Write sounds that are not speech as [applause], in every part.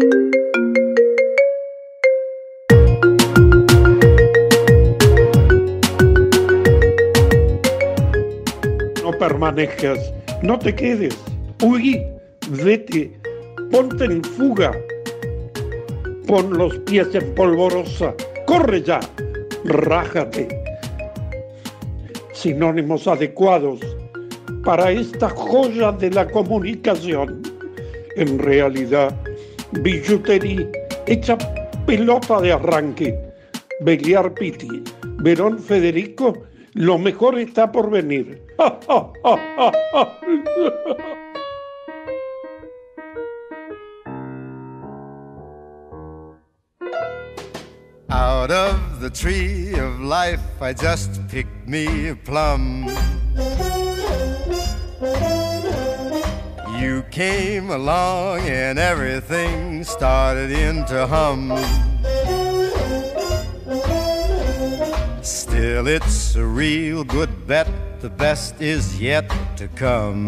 No permanezcas, no te quedes, huí, vete, ponte en fuga, pon los pies en polvorosa, corre ya, rájate. Sinónimos adecuados para esta joya de la comunicación. En realidad, billutería hecha pelota de arranque. Beliar Piti, Verón Federico, lo mejor está por venir. Out of the tree of life, I just picked me a plum. You came along and everything started in to hum. Still, it's a real good bet, the best is yet to come.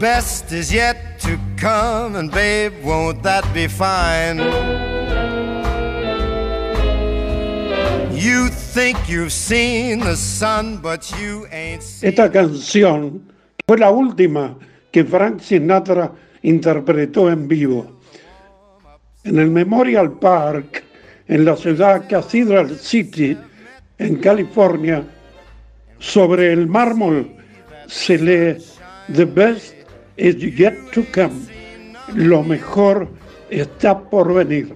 Best is yet to come, and babe, won't that be fine? Esta canción fue la última que Frank Sinatra interpretó en vivo. En el Memorial Park, en la ciudad Cathedral City, en California, sobre el mármol se lee The best is yet to come. Lo mejor está por venir.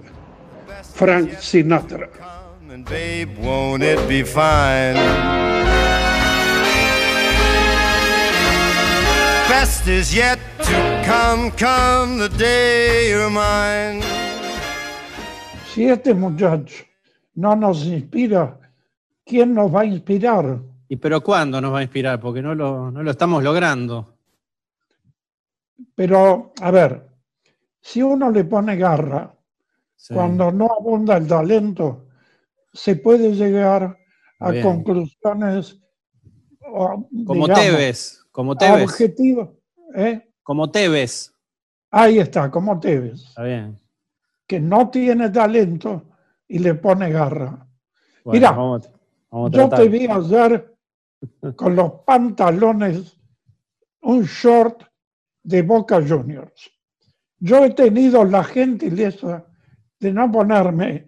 Frank Sinatra. And babe, won't it be fine? Best is yet to come, come the day you're mine. Si este muchacho no nos inspira, ¿quién nos va a inspirar? ¿Y pero cuándo nos va a inspirar? Porque no lo, no lo estamos logrando. Pero, a ver, si uno le pone garra, Sí. cuando no abunda el talento, se puede llegar a Bien. conclusiones Como digamos, Tevez, como Tevez, objetivas. ¿eh? como Tevez. Ahí está, como Tevez, Está bien. que no tiene talento y le pone garra. Bueno, Mirá, vamos, vamos a Yo te vi ayer [laughs] con los pantalones, un short de Boca Juniors. Yo he tenido la gentileza de no ponerme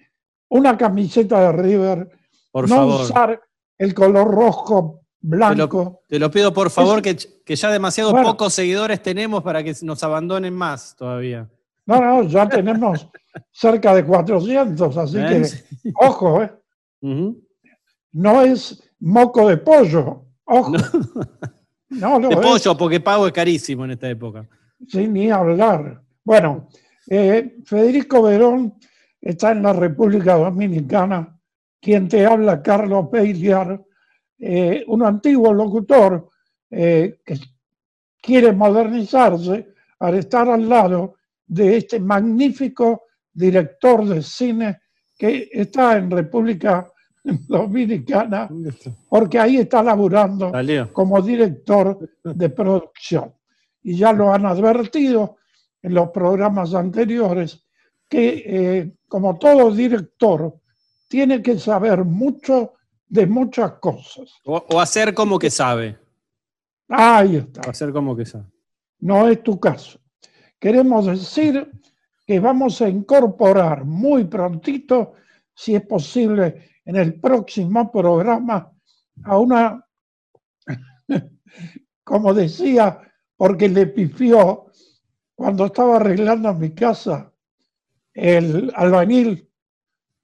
una camiseta de River, Por no favor. usar el color rojo, blanco. Te lo pido por favor, que, que ya demasiado Bueno. pocos seguidores tenemos para que nos abandonen más todavía. No, no, ya tenemos [laughs] cerca de 400, así ¿Eh? que, ojo, ¿eh? No es moco de pollo, ojo. No, [laughs] De es. pollo, porque pago es carísimo en esta época. Sin ni hablar. Bueno, eh, Federico Verón está en la República Dominicana. Quien te habla, Carlos Peiliar, eh, un antiguo locutor eh, que quiere modernizarse al estar al lado de este magnífico director de cine que está en República [laughs] Dominicana, porque ahí está laburando Salió. como director de producción. Y ya lo han advertido en los programas anteriores que, eh, como todo director, tiene que saber mucho de muchas cosas. O, o hacer como que sabe. Ahí está. O hacer como que sabe. No es tu caso. Queremos decir que vamos a incorporar muy prontito, si es posible, en el próximo programa a una, [laughs] como decía, porque le pifió cuando estaba arreglando mi casa, el albañil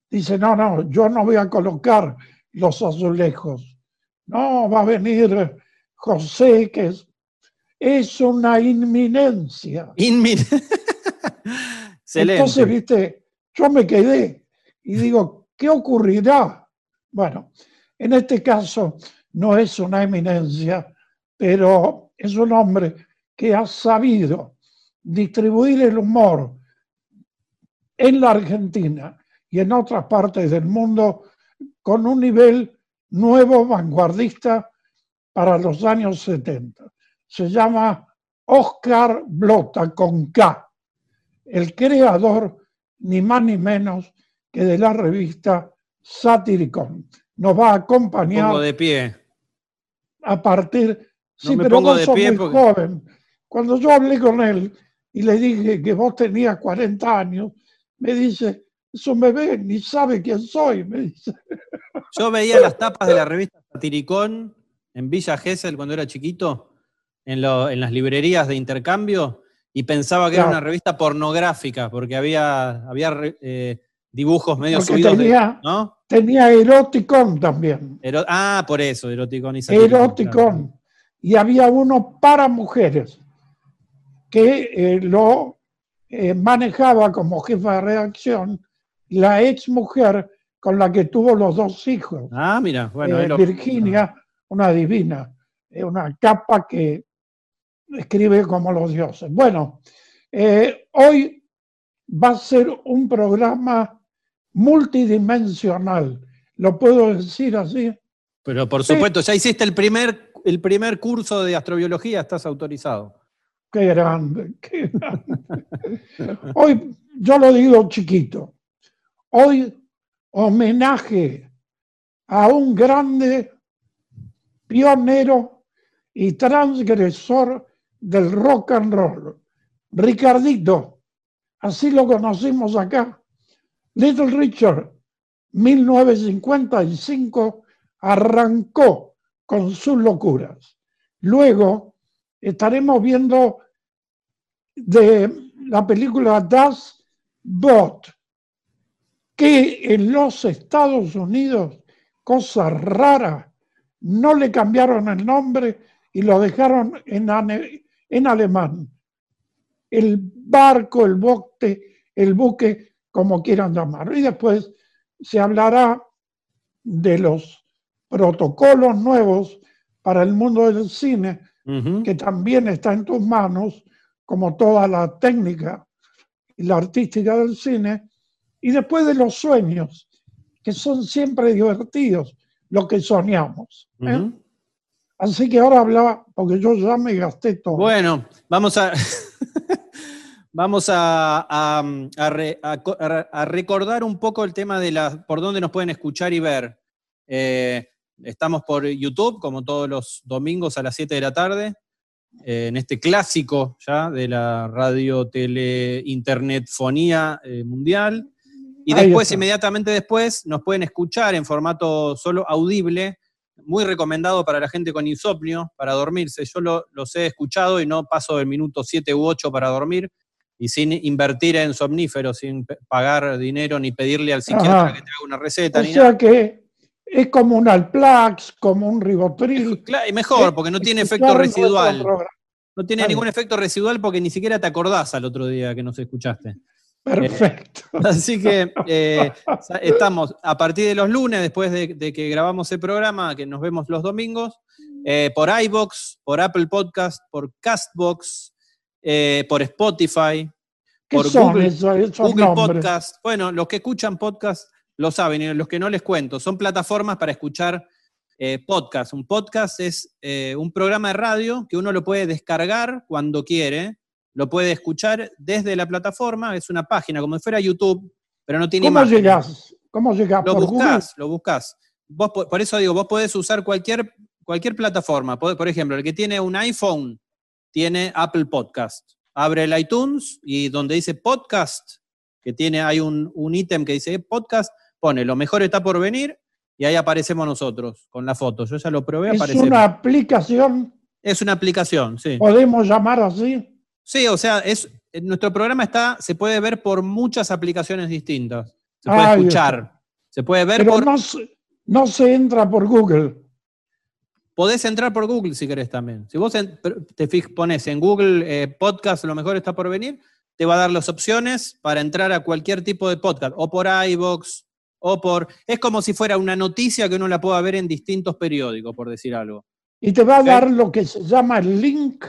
dice, no, no, yo no voy a colocar los azulejos. No, va a venir José, que es, es una inminencia. Inmin- [laughs] Excelente. Entonces, viste, yo me quedé y digo, ¿qué ocurrirá? Bueno, en este caso no es una eminencia, pero es un hombre que ha sabido distribuir el humor en la Argentina y en otras partes del mundo con un nivel nuevo, vanguardista para los años 70. Se llama Oscar Blota con K, el creador ni más ni menos que de la revista Satiricon. Nos va a acompañar Pongo de pie. a partir. Sí, me pero pongo vos de sos pie muy porque- joven. Cuando yo hablé con él y le dije que vos tenías 40 años, me dice, es un bebé, ni sabe quién soy. Me dice, Yo veía las tapas de la revista Satiricón en Villa Gesell cuando era chiquito, en, lo- en las librerías de intercambio, y pensaba que era una revista pornográfica, porque había, había eh, dibujos medio Porque subidos de- tenía- ¿no? tenía eroticón también. Ero- ah, por eso, eroticón y satiricón. claro. Eroticón. Y había uno para mujeres que eh, lo eh, manejaba como jefa de redacción la ex mujer con la que tuvo los dos hijos. Ah, mira, bueno. Eh, lo- Virginia, una divina, eh, una capa que escribe como los dioses. Bueno, eh, hoy va a ser un programa multidimensional, lo puedo decir así. Pero por Sí. supuesto, ya hiciste el primer, el primer curso de astrobiología, estás autorizado. Qué grande, qué grande. Hoy, yo lo digo chiquito, hoy homenaje a un grande pionero y transgresor del rock and roll, Ricardito, así lo conocimos acá. Little Richard, 1955, arrancó con sus locuras. Luego estaremos viendo de la película Das Boot, que en los Estados Unidos, cosa rara, no le cambiaron el nombre y lo dejaron en, en alemán. El barco, el bote, el buque, como quieran llamarlo. Y después se hablará de los protocolos nuevos para el mundo del cine, Que también está en tus manos, como toda la técnica y la artística del cine, y después de los sueños, que son siempre divertidos, lo que soñamos. ¿eh? Así que ahora hablaba, porque yo ya me gasté todo. Bueno, vamos a. [laughs] Vamos re- a recordar un poco el tema de la, por dónde nos pueden escuchar y ver. Eh, estamos por YouTube, como todos los domingos a las 7 de la tarde, eh, en este clásico ya de la radio, tele, internet, fonía eh, mundial. Y Ahí después, está. inmediatamente después, nos pueden escuchar en formato solo audible, muy recomendado para la gente con insomnio, para dormirse. Yo lo- los he escuchado y no paso del minuto 7 u 8 para dormir y sin invertir en somníferos, sin pagar dinero ni pedirle al psiquiatra Ajá. que te haga una receta. o ni nada. sea que es como un Alplax, como un Ribotril. Claro, y mejor, porque no tiene efecto residual. No tiene ningún efecto residual porque ni siquiera te acordás al otro día que nos escuchaste. Perfecto. Así que eh, estamos a partir de los lunes, después de, de que grabamos el programa, que nos vemos los domingos, eh, por iBox, por Apple Podcast, por Castbox, eh, por Spotify, ¿Qué por son Google- esos, esos Google? Podcast. Bueno, los que escuchan podcast lo saben y los que no les cuento. Son plataformas para escuchar eh, podcast. Un podcast es eh, un programa de radio que uno lo puede descargar cuando quiere, lo puede escuchar desde la plataforma. Es una página como si fuera YouTube, pero no tiene ¿Cómo imagen. llegás? ¿Cómo llegás? Lo buscás, lo buscás. Vos, po- por eso digo, vos podés usar cualquier, cualquier plataforma. Por ejemplo, el que tiene un iPhone tiene Apple Podcast. Abre el iTunes y donde dice podcast, que tiene, hay un, un ítem que dice podcast, pone lo mejor está por venir y ahí aparecemos nosotros con la foto. Yo ya lo probé, Es aparecemos. una aplicación, Es una aplicación, sí. podemos llamar así. Sí, o sea, es, nuestro programa está, se puede ver por muchas aplicaciones distintas. Se puede escuchar. está. Se puede ver Pero por. no, se, no se entra por Google. Podés entrar por Google si querés también. Si vos en- te pones en Google eh, Podcast, lo mejor está por venir, te va a dar las opciones para entrar a cualquier tipo de podcast, o por iBox, o por. Es como si fuera una noticia que uno la pueda ver en distintos periódicos, por decir algo. Y te va a dar lo que se llama el link.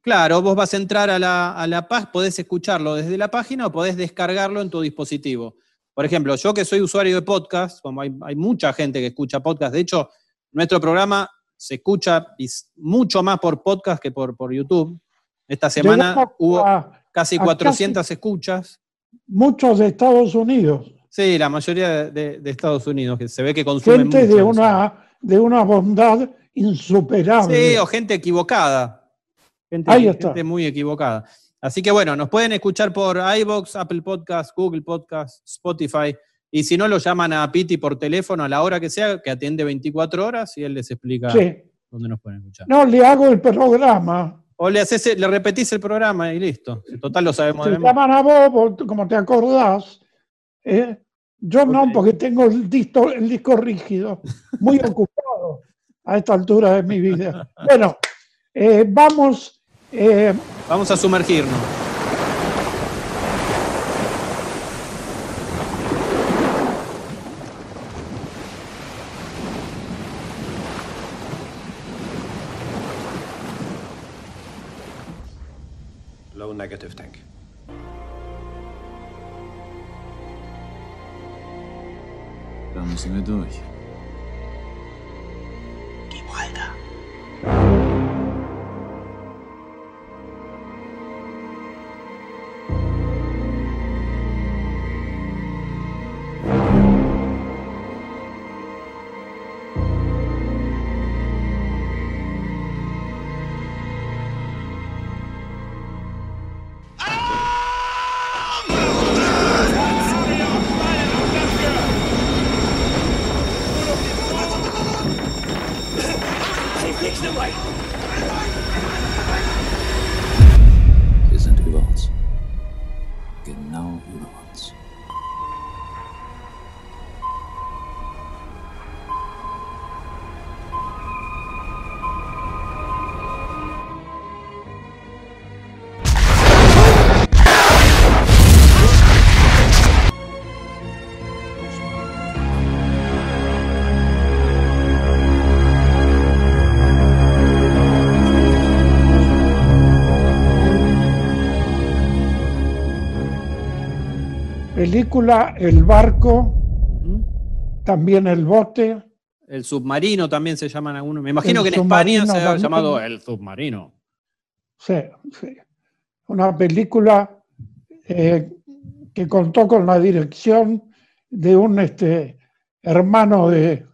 Claro, vos vas a entrar a la, a la página, podés escucharlo desde la página o podés descargarlo en tu dispositivo. Por ejemplo, yo que soy usuario de podcast, como hay, hay mucha gente que escucha podcast, de hecho, nuestro programa se escucha mucho más por podcast que por, por YouTube. Esta semana hubo casi a 400 escuchas. muchos de Estados Unidos. Sí, la mayoría de, de Estados Unidos, que se ve que consumen Gente mucho de una, de una bondad insuperable. Sí, o gente equivocada. Gente, Ahí está. gente muy equivocada. Así que bueno, nos pueden escuchar por iVoox, Apple Podcast, Google Podcast, Spotify. Y si no, lo llaman a Piti por teléfono a la hora que sea, que atiende 24 horas y él les explica Sí. dónde nos pueden escuchar. No, le hago el programa. O le, haces, le repetís el programa y listo. En total lo sabemos Te de llaman a vos, vos, como te acordás. ¿eh? Yo no, porque tengo el disco, el disco rígido, muy [laughs] ocupado a esta altura de mi vida. Bueno, eh, vamos, eh, Vamos a sumergirnos. Low negative tank. Vamos me doe. Película El barco, también El bote. El submarino también se llaman algunos. Me imagino El que en España se ha llamado el submarino. Sí, sí. Una película eh, que contó con la dirección de un este, hermano de,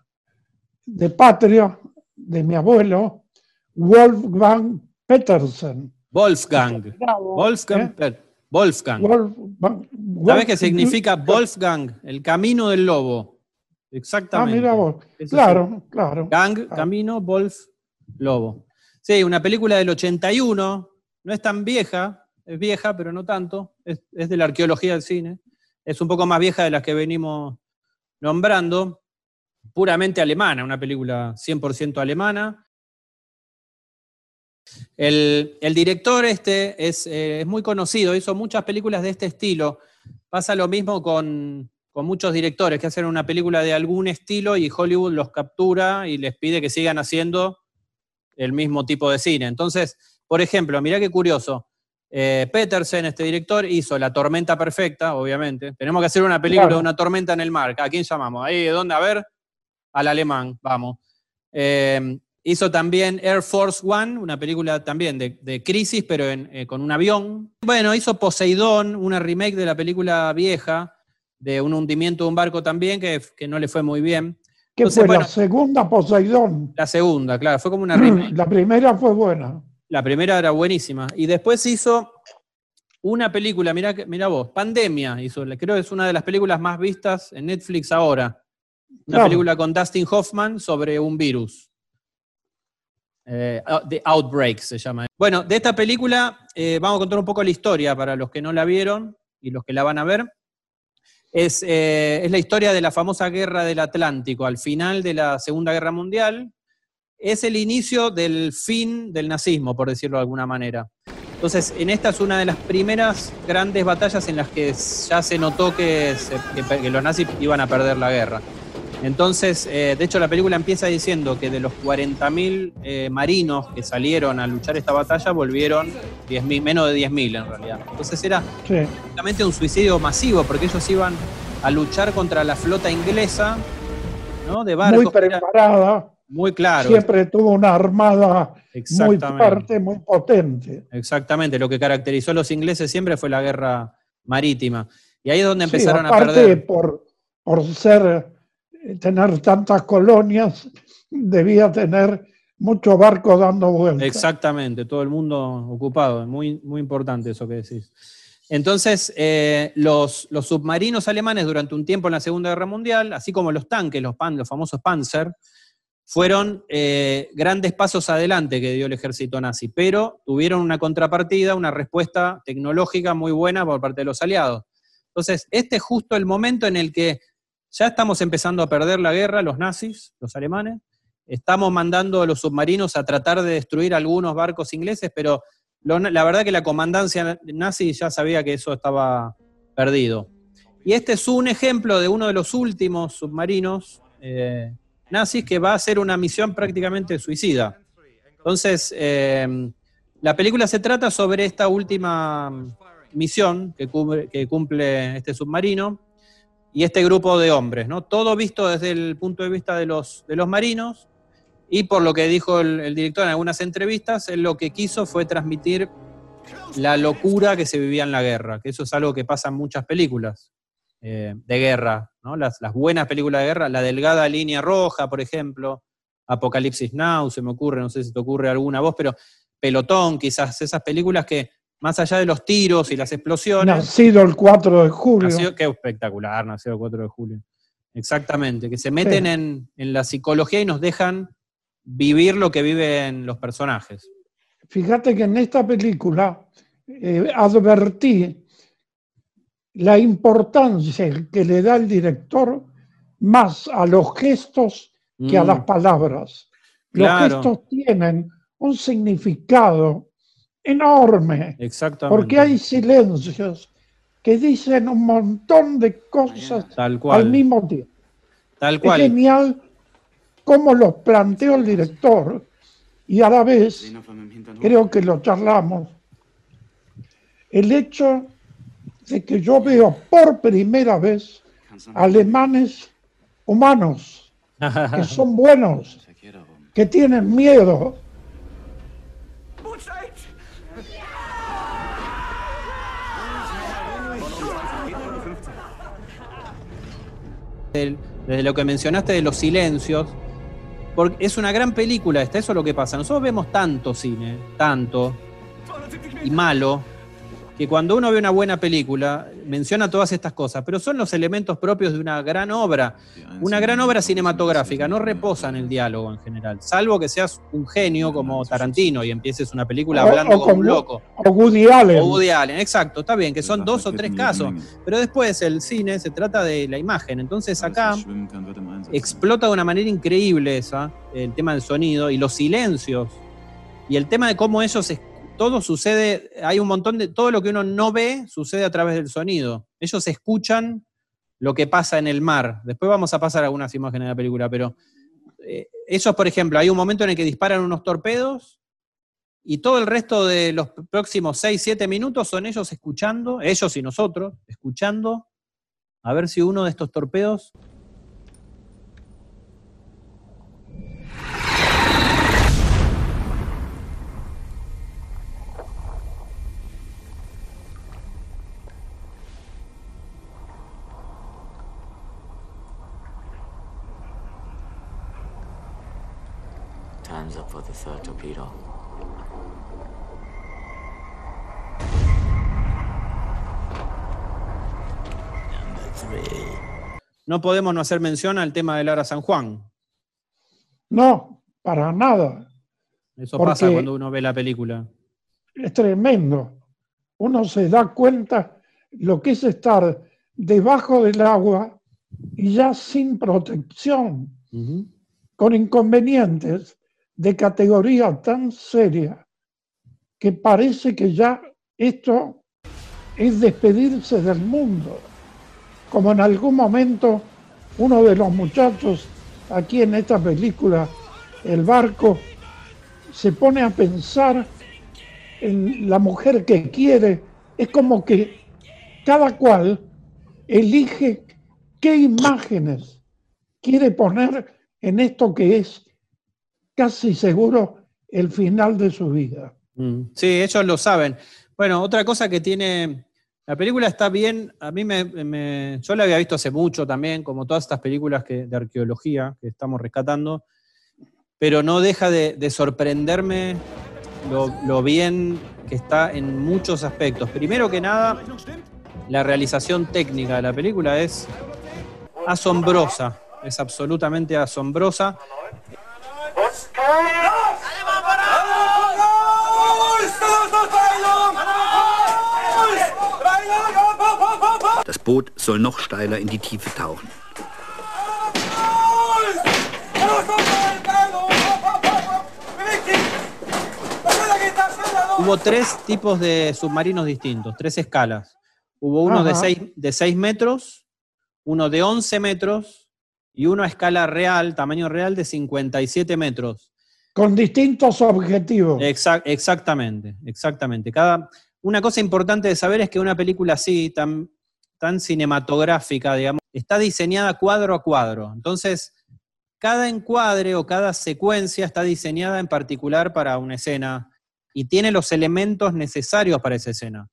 de patria, de mi abuelo, Wolfgang Petersen. Wolfgang. Wolfgang. ¿eh? Per- Wolfgang. Wolfgang- ¿Sabes qué significa Wolfgang? El camino del lobo. Ah, Exactamente. mira vos. Es Claro, claro. Gang, camino, Wolf, lobo. Sí, una película del 81. No es tan vieja. Es vieja, pero no tanto. Es, es de la arqueología del cine. Es un poco más vieja de las que venimos nombrando. Puramente alemana, una película 100% alemana. El, el director este es, eh, es muy conocido, hizo muchas películas de este estilo. Pasa lo mismo con, con muchos directores que hacen una película de algún estilo y Hollywood los captura y les pide que sigan haciendo el mismo tipo de cine. Entonces, por ejemplo, mirá qué curioso. eh, Petersen, este director, hizo La Tormenta Perfecta, obviamente. Tenemos que hacer una película Claro. de una tormenta en el mar. ¿A quién llamamos? Ahí, ¿de dónde? A ver, al alemán, vamos. Eh, hizo también Air Force One, una película también de, de crisis, pero en- eh, con un avión. Bueno, hizo Poseidón, una remake de la película vieja, de un hundimiento de un barco también, que, que no le fue muy bien. Entonces, fue bueno. la segunda Poseidón. La segunda, claro, fue como una remake. [clears throat] La primera fue buena. La primera era buenísima. Y después hizo una película, mira, mira vos, Pandemia hizo, creo que es una de las películas más vistas en Netflix ahora. Una Claro. película con Dustin Hoffman sobre un virus. Eh, The Outbreak se llama. Bueno, de esta película eh, vamos a contar un poco la historia para los que no la vieron y los que la van a ver. Es, eh, es la historia de la famosa guerra del Atlántico, al final de la Segunda Guerra Mundial. Es el inicio del fin del nazismo, por decirlo de alguna manera. Entonces, en esta es una de las primeras grandes batallas en las que ya se notó que, se- que- que los nazis iban a perder la guerra. Entonces, eh, de hecho, la película empieza diciendo que de los 40.000 eh, marinos que salieron a luchar esta batalla, volvieron 10.000, menos de 10.000 en realidad. Entonces era Sí. prácticamente un suicidio masivo, porque ellos iban a luchar contra la flota inglesa, ¿no? De Muy barcos. era- preparada. Muy claro. siempre tuvo una armada muy fuerte, muy potente. Exactamente. Lo que caracterizó a los ingleses siempre fue la guerra marítima. Y ahí es donde Sí, empezaron a aparte, perder. por, por ser, tener tantas colonias, debía tener mucho barco dando vueltas. Exactamente, todo el mundo ocupado. Muy, muy importante eso que decís. Entonces, eh, los, los submarinos alemanes durante un tiempo en la Segunda Guerra Mundial, así como los tanques, los, pan, los famosos Panzer, fueron eh, grandes pasos adelante que dio el ejército nazi, pero tuvieron una contrapartida, una respuesta tecnológica muy buena por parte de los aliados. Entonces, este es justo el momento en el que ya estamos empezando a perder la guerra, los nazis, los alemanes, estamos mandando a los submarinos a tratar de destruir algunos barcos ingleses, pero la verdad que la comandancia nazi ya sabía que eso estaba perdido. Y este es un ejemplo de uno de los últimos submarinos eh, nazis que va a hacer una misión prácticamente suicida. Entonces, eh, la película se trata sobre esta última misión que cubre- que cumple este submarino y este grupo de hombres, ¿no? Todo visto desde el punto de vista de los, de los marinos, y por lo que dijo el, director en algunas entrevistas, él lo que quiso fue transmitir la locura que se vivía en la guerra, que eso es algo que pasa en muchas películas eh, de guerra, ¿no? Las, las buenas películas de guerra, la delgada línea roja, por ejemplo, Apocalipsis Now, se me ocurre, no sé si te ocurre alguna voz, pero Pelotón, quizás esas películas que más allá de los tiros y las explosiones, Nacido el 4 de julio. Qué espectacular, nació el 4 de julio. Exactamente, que se meten Sí. en, en la psicología y nos dejan vivir lo que viven los personajes. Fíjate que en esta película eh, advertí la importancia que le da el director más a los gestos que a Mm, las palabras. Los Claro. gestos tienen un significado enorme, Exactamente. porque hay silencios que dicen un montón de cosas Tal al cual. mismo tiempo. Tal Es cual. genial cómo los planteó el director y a la vez, creo que lo charlamos, el hecho de que yo veo por primera vez alemanes humanos, que [laughs] son buenos, que tienen miedo, desde lo que mencionaste de los silencios, porque es una gran película esta, eso es lo que pasa. Nosotros vemos tanto cine, tanto, y malo, que cuando uno ve una buena película, menciona todas estas cosas, pero son los elementos propios de una gran obra. Una gran obra cinematográfica no reposa en el diálogo en general, salvo que seas un genio como Tarantino y empieces una película hablando o como un loco. o Woody Allen. O Woody Allen, exacto, está bien, que son dos o tres casos. Pero después el cine se trata de la imagen. Entonces acá explota de una manera increíble esa, el tema del sonido y los silencios. Y el tema de cómo ellos, es- todo sucede, hay un montón de, todo lo que uno no ve sucede a través del sonido. Ellos escuchan lo que pasa en el mar. Después vamos a pasar algunas imágenes de la película, pero eh, por ejemplo, hay un momento en el que disparan unos torpedos y todo el resto de los próximos 6, 7 minutos son ellos escuchando, ellos y nosotros, escuchando a ver si uno de estos torpedos no podemos no hacer mención al tema de Lara San Juan. No, para nada. Eso Porque- pasa cuando uno ve la película. Es tremendo. Uno se da cuenta lo que es estar debajo del agua y ya sin protección, con inconvenientes de categoría tan seria que parece que ya esto es despedirse del mundo. Como en algún momento uno de los muchachos aquí en esta película, El barco, se pone a pensar en la mujer que quiere. Es como que cada cual elige qué imágenes quiere poner en esto que es casi seguro el final de su vida. Mm. Sí, ellos lo saben. Bueno, otra cosa que tiene. La película está bien. A mí me, Yo la había visto hace mucho también, como todas estas películas que, de arqueología que estamos rescatando. Pero no deja de, de sorprenderme lo, lo bien que está en muchos aspectos. Primero que nada, la realización técnica de la película es asombrosa. Es absolutamente asombrosa. Boot soll noch steiler in die Tiefe tauchen. Hubo tres tipos de submarinos distintos, tres escalas. Hubo uno de. 6 de seis metros, uno de 11 metros y uno a escala real, tamaño real, de 57 metros. Con distintos objetivos. Exac- exactamente, exactamente. Cada, una cosa importante de saber es que una película así, tan, tan cinematográfica, digamos, está diseñada cuadro a cuadro. Entonces, cada encuadre o cada secuencia está diseñada en particular para una escena y tiene los elementos necesarios para esa escena.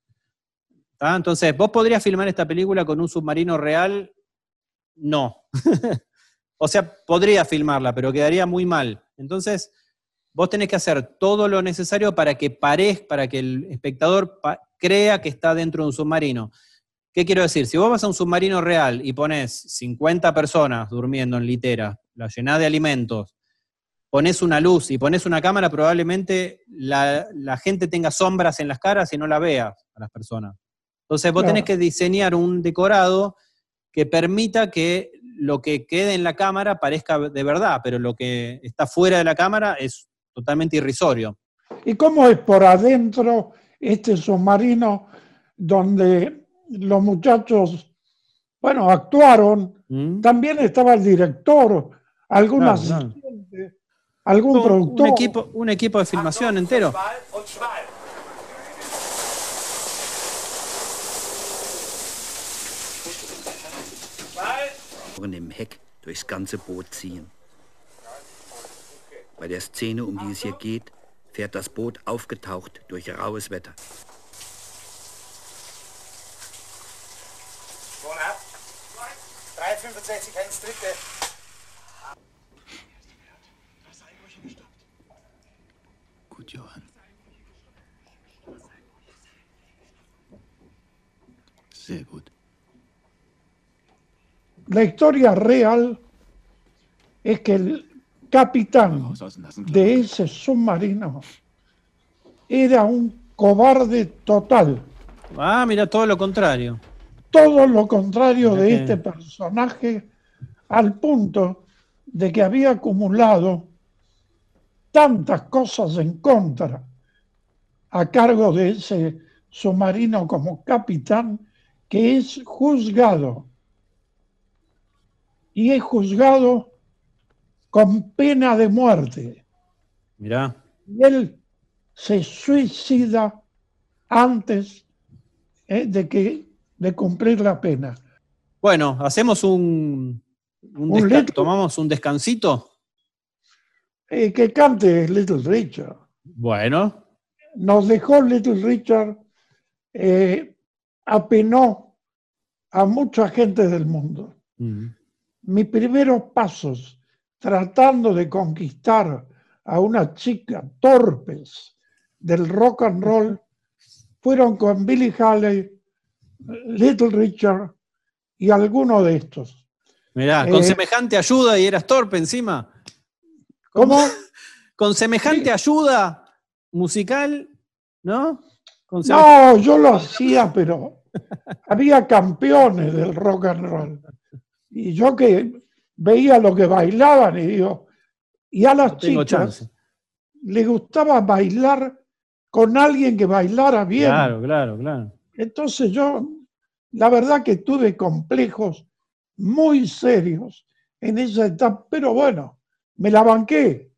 Entonces, ¿vos podrías filmar esta película con un submarino real? No. [laughs] o sea, podría filmarla, pero quedaría muy mal. Entonces, vos tenés que hacer todo lo necesario para que parezca, para que el espectador crea que está dentro de un submarino. ¿Qué quiero decir? Si vos vas a un submarino real y pones 50 personas durmiendo en litera, la llenás de alimentos, pones una luz y pones una cámara, probablemente la, la gente tenga sombras en las caras y no la vea a las personas. Entonces vos Claro. tenés que diseñar un decorado que permita que lo que quede en la cámara parezca de verdad, pero lo que está fuera de la cámara es totalmente irrisorio. ¿Y cómo es por adentro este submarino donde los muchachos, bueno, actuaron? ¿Mm? También estaba el director, algún Claro, claro. asistente, algún Un, productor. un equipo, un equipo de filmación entero. im Heck durchs ganze Boot ziehen. Bei der Szene, um die es hier geht, fährt das Boot aufgetaucht durch raues Wetter. 365, eins dritte. Gut, Johann. Sehr gut. La historia real es que el capitán de ese submarino era un cobarde total. Ah, mira, todo lo contrario. Todo lo contrario de este personaje, al punto de que había acumulado tantas cosas en contra a cargo de ese submarino como capitán que es juzgado. Y es juzgado con pena de muerte. Mirá. Y él se suicida antes eh, de, que, de cumplir la pena. Bueno, hacemos un, un tomamos un descansito. Eh, que cante Little Richard. Bueno, Nos dejó Little Richard, eh, apenó a mucha gente del mundo. mm, Mis primeros pasos tratando de conquistar a una chica torpes del rock and roll fueron con Billy Haley, Little Richard y alguno de estos. mirá, con Eh, semejante ayuda y eras torpe encima. ¿Cómo? [laughs] Con semejante ayuda musical, ¿no? Con No, yo lo hacía, pero [laughs] había campeones del rock and roll. Y yo que veía lo que bailaban y digo, y a las no chicas les gustaba bailar con alguien que bailara bien. Claro, claro, claro. Entonces yo, la verdad que tuve complejos muy serios en esa etapa, pero bueno, me la banqué.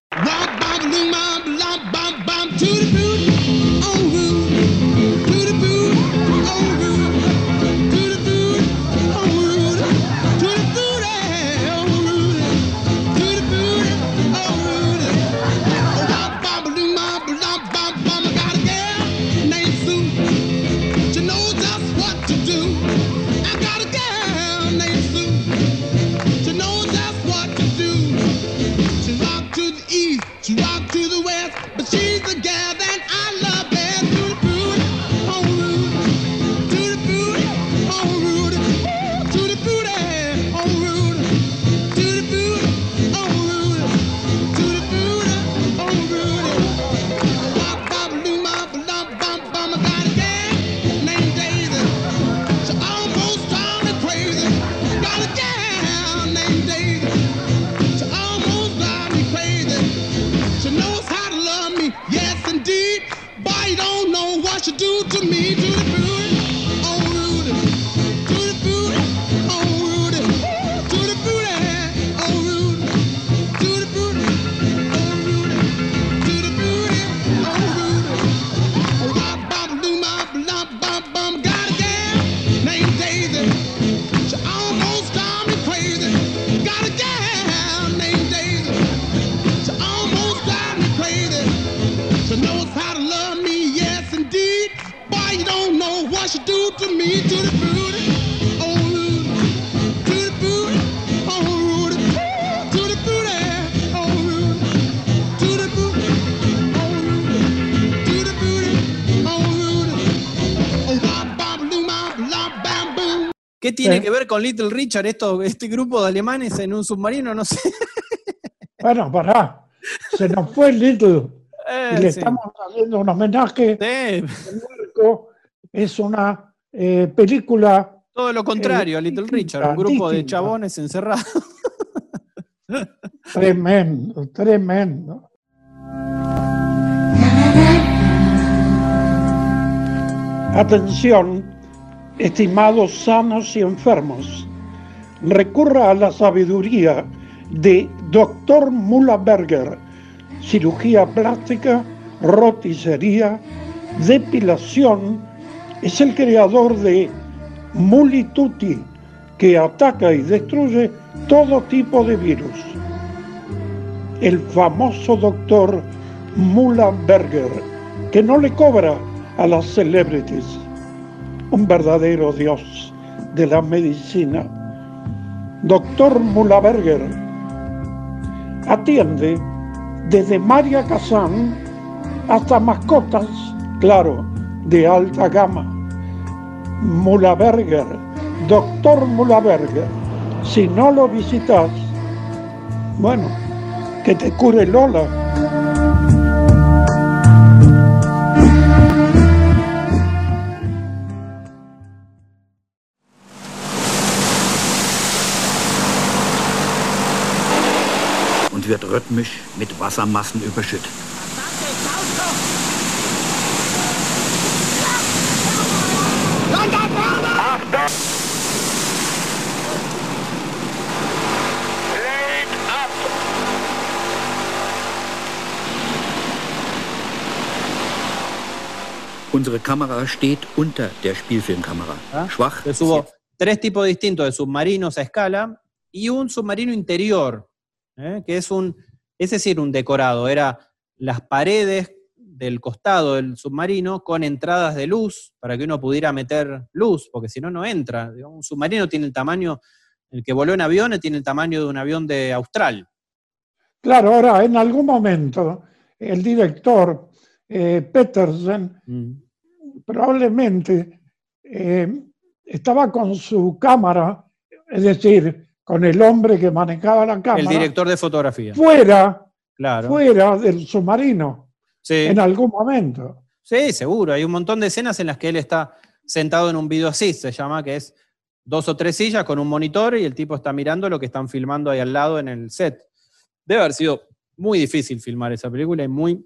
Tiene que ver con Little Richard esto, este grupo de alemanes en un submarino? No sé. [laughs] Bueno, pará. Se nos fue Little [laughs] Eh, y le sí. estamos haciendo un homenaje. Sí, El Narco es una eh, película todo lo contrario a Little Richard, un grupo de chabones encerrados. [laughs] tremendo, tremendo. Atención, estimados sanos y enfermos. Recurra a la sabiduría de Dr. Berger, cirugía plástica, roticería, depilación. Es el creador de Mulituti, que ataca y destruye todo tipo de virus. El famoso doctor Berger, que no le cobra a las celebrities, un verdadero dios de la medicina. Doctor Berger atiende desde María Kazán hasta mascotas, claro, de alta gama. Berger, doctor Berger, si no lo visitas, bueno, que te cure Lola. Rhythmisch mit Wassermassen überschüttet. Unsere Kamera steht unter der Spielfilmkamera. Ah, Schwach. Entonces hubo tres tipos distintos de submarinos a escala y un submarino interior, ¿eh? que es un, es decir, un decorado. Era las paredes del costado del submarino con entradas de luz para que uno pudiera meter luz, porque si no, no entra. Un submarino tiene el tamaño, el que voló en aviones tiene el tamaño de un avión de Austral. Claro, ahora en algún momento el director eh, Petersen probablemente eh, estaba con su cámara, es decir, con el hombre que manejaba la cámara, El director de fotografía. fuera, Claro. fuera del submarino Sí. en algún momento. Sí, seguro. Hay un montón de escenas en las que él está sentado en un video así, se llama, que es dos o tres sillas con un monitor y el tipo está mirando lo que están filmando ahí al lado en el set. Debe haber sido muy difícil filmar esa película y muy,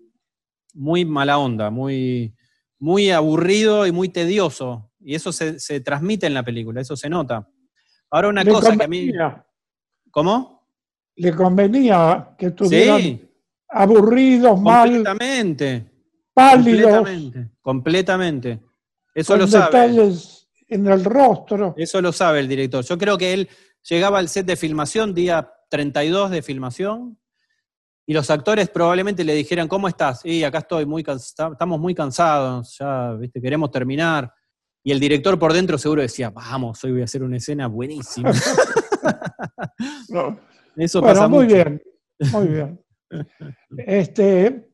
muy mala onda, muy, muy aburrido y muy tedioso. Y eso se, se transmite en la película, eso se nota. Ahora una le, cosa que a mí... ¿Cómo? le convenía que estuvieran Sí, aburridos, mal, completamente. pálidos, Completamente. Completamente. Eso con lo sabe. detalles en el rostro. Eso lo sabe el director. Yo creo que él llegaba al set de filmación, día 32 de filmación, y los actores probablemente le dijeran, ¿cómo estás? Y acá estoy, muy estamos muy cansados, ya, viste, queremos terminar. Y el director por dentro seguro decía, vamos, hoy voy a hacer una escena buenísima. [laughs] No. Eso Bueno, pasa muy mucho. bien, muy bien. Este,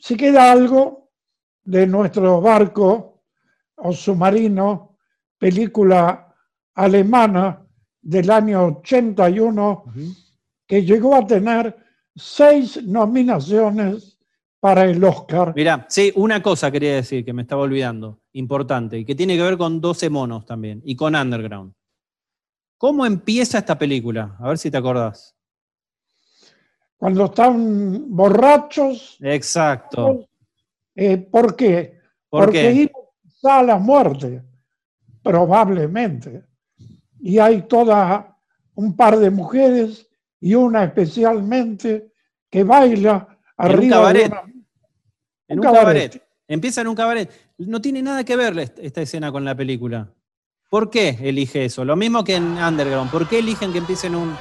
si queda algo de nuestro barco o submarino, película alemana del año 81, que llegó a tener seis nominaciones para el Oscar. Mirá, sí, una cosa quería decir que me estaba olvidando, importante, y que tiene que ver con 12 monos también, y con Underground. ¿Cómo empieza esta película? A ver si te acordás. Cuando están borrachos, Exacto. eh, ¿por qué? ¿Por Porque qué? iba a la muerte, probablemente. Y hay toda un par de mujeres y una especialmente que baila arriba de una- En un un cabaret. cabaret. Empieza en un cabaret. No tiene nada que ver est- esta escena con la película. ¿Por qué elige eso? Lo mismo que en Underground. ¿Por qué eligen que empiece en un,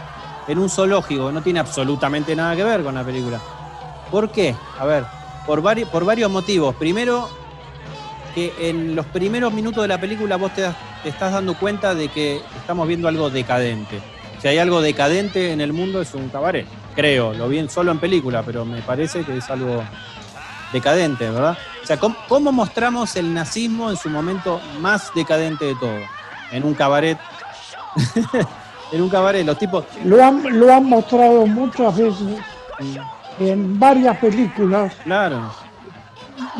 en un zoológico? No tiene absolutamente nada que ver con la película. ¿Por qué? A ver, por, vari- por varios motivos. Primero, que en los primeros minutos de la película vos te, das- te estás dando cuenta de que estamos viendo algo decadente. Si hay algo decadente en el mundo es un cabaret. Creo, lo vi en- solo en película, pero me parece que es algo decadente, ¿verdad? O sea, ¿cómo, cómo mostramos el nazismo en su momento más decadente de todo? En un cabaret. [laughs] en un cabaret, los tipos. Lo han, lo han mostrado muchas veces en varias películas, Claro,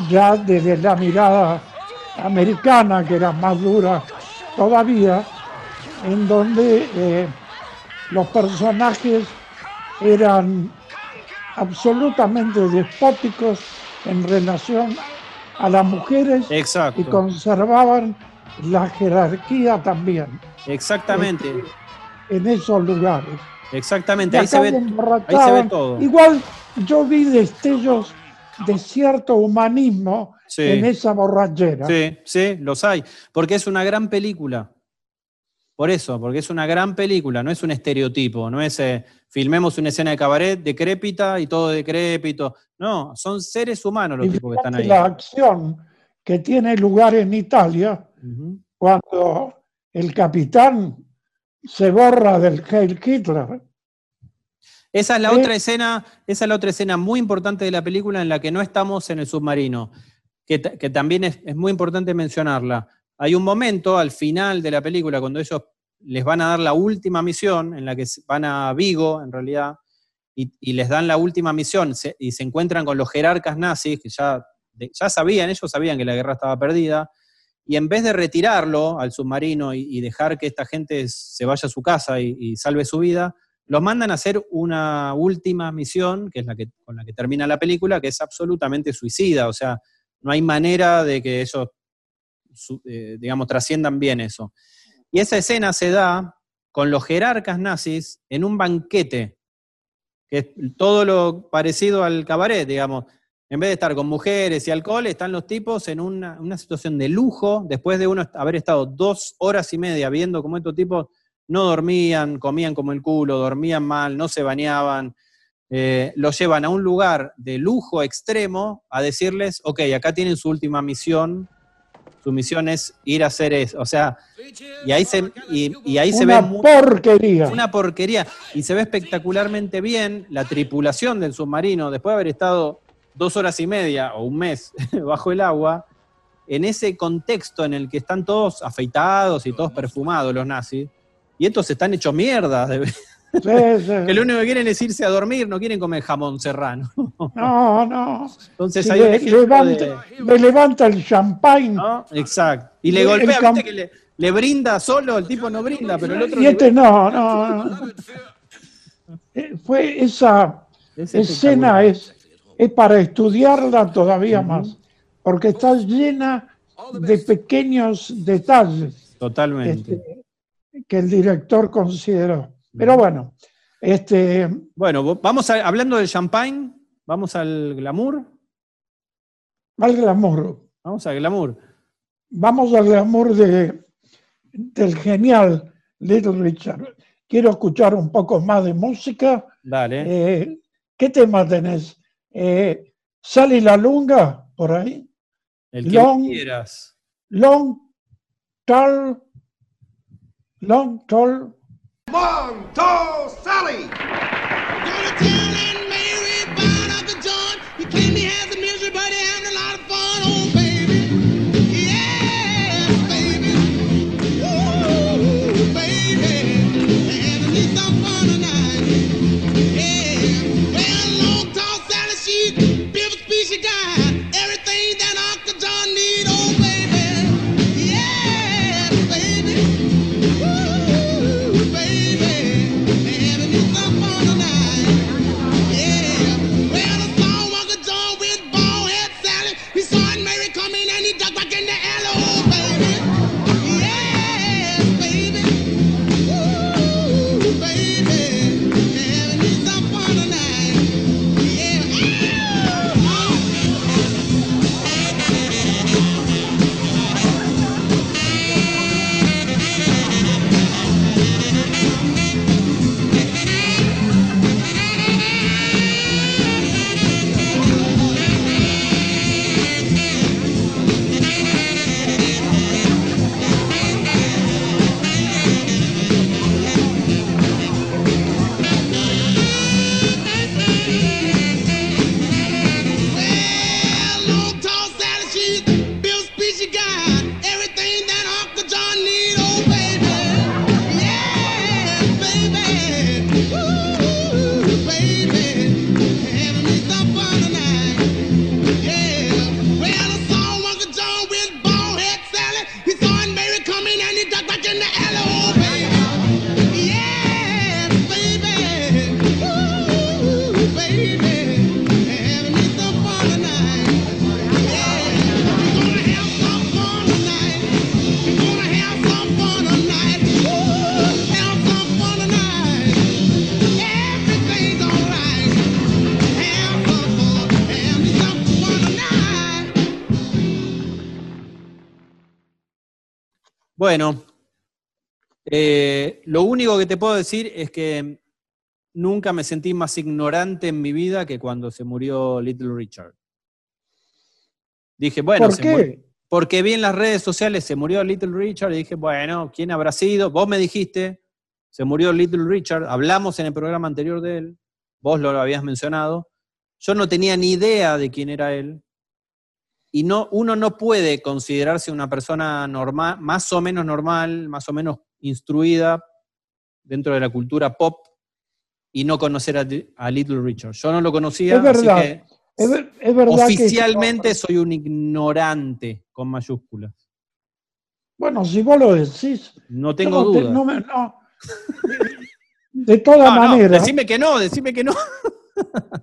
ya desde la mirada americana, que era más dura todavía, en donde eh, los personajes eran absolutamente despóticos en relación a las mujeres y exacto. conservaban la jerarquía también Exactamente, en esos lugares. exactamente. Y Ahí se ve, ahí se ve todo. Igual yo vi destellos de cierto humanismo Sí. en esa borrachera. Sí, sí, los hay. Porque es una gran película. Por eso, porque es una gran película, no es un estereotipo, no es eh, filmemos una escena de cabaret decrépita y todo decrépito. No, son seres humanos los Y tipos que están ahí. la acción que tiene lugar en Italia cuando el capitán se borra del Heil Hitler. Esa es la otra escena, esa es la otra escena muy importante de la película en la que no estamos en el submarino, que, ta- que también es, es muy importante mencionarla. Hay un momento al final de la película cuando ellos les van a dar la última misión, en la que van a Vigo, en realidad, y, les dan la última misión y se encuentran con los jerarcas nazis, que ya, ya sabían, ellos sabían que la guerra estaba perdida, y en vez de retirarlo al submarino y, y dejar que esta gente se vaya a su casa y- y salve su vida, los mandan a hacer una última misión, que es la que, con la que termina la película, que es absolutamente suicida. O sea, no hay manera de que ellos, su- eh, digamos, trasciendan bien eso. Y esa escena se da con los jerarcas nazis en un banquete, que es todo lo parecido al cabaret, digamos. En vez de estar con mujeres y alcohol, están los tipos en una, una situación de lujo, después de uno haber estado dos horas y media viendo cómo estos tipos no dormían, comían como el culo, dormían mal, no se bañaban, eh, los llevan a un lugar de lujo extremo a decirles, ok, acá tienen su última misión, su misión es ir a hacer eso, o sea, y ahí se, y, y ahí se ve Una porquería. una porquería, y se ve espectacularmente bien la tripulación del submarino, después de haber estado dos horas y media o un mes [laughs] bajo el agua, en ese contexto en el que están todos afeitados y todos perfumados los nazis, y estos están hechos mierda, de- Sí, sí. que lo único que quieren es irse a dormir, no quieren comer jamón serrano. No, no. Entonces le, ejemplo levanta, de- le levanta el champagne ¿no? Exacto. Y le golpea, viste que le, le brinda solo, el tipo no brinda, pero el otro y le este no, no. no. Eh, Fue esa Es escena es para estudiarla todavía más, porque está llena de pequeños detalles Totalmente. este, que el director consideró. Pero bueno, este, Bueno, vamos a- hablando del champagne, vamos al glamour. al glamour. Vamos al glamour. Vamos al glamour de, del genial Little Richard. Quiero escuchar un poco más de música. Dale. Eh, ¿Qué tema tenés? Eh, ¿Sale la lunga por ahí? el que long- quieras. Long, tall, long, tall. Two, Sally! Bueno, eh, lo único que te puedo decir es que nunca me sentí más ignorante en mi vida que cuando se murió Little Richard. Dije, bueno, ¿Por se qué? murió- porque vi en las redes sociales, se murió Little Richard, y dije, bueno, ¿quién habrá sido? Vos me dijiste, se murió Little Richard, hablamos en el programa anterior de él, vos lo habías mencionado, yo no tenía ni idea de quién era él, y no, uno no puede considerarse una persona normal, más o menos normal, más o menos instruida dentro de la cultura pop, y no conocer a, a Little Richard. Yo no lo conocía, Es verdad, así que Es, ver- es verdad que- oficialmente soy un ignorante con mayúsculas. Bueno, si vos lo decís. No tengo no te- duda. no me- no. De todas maneras, decime que no, decime que no.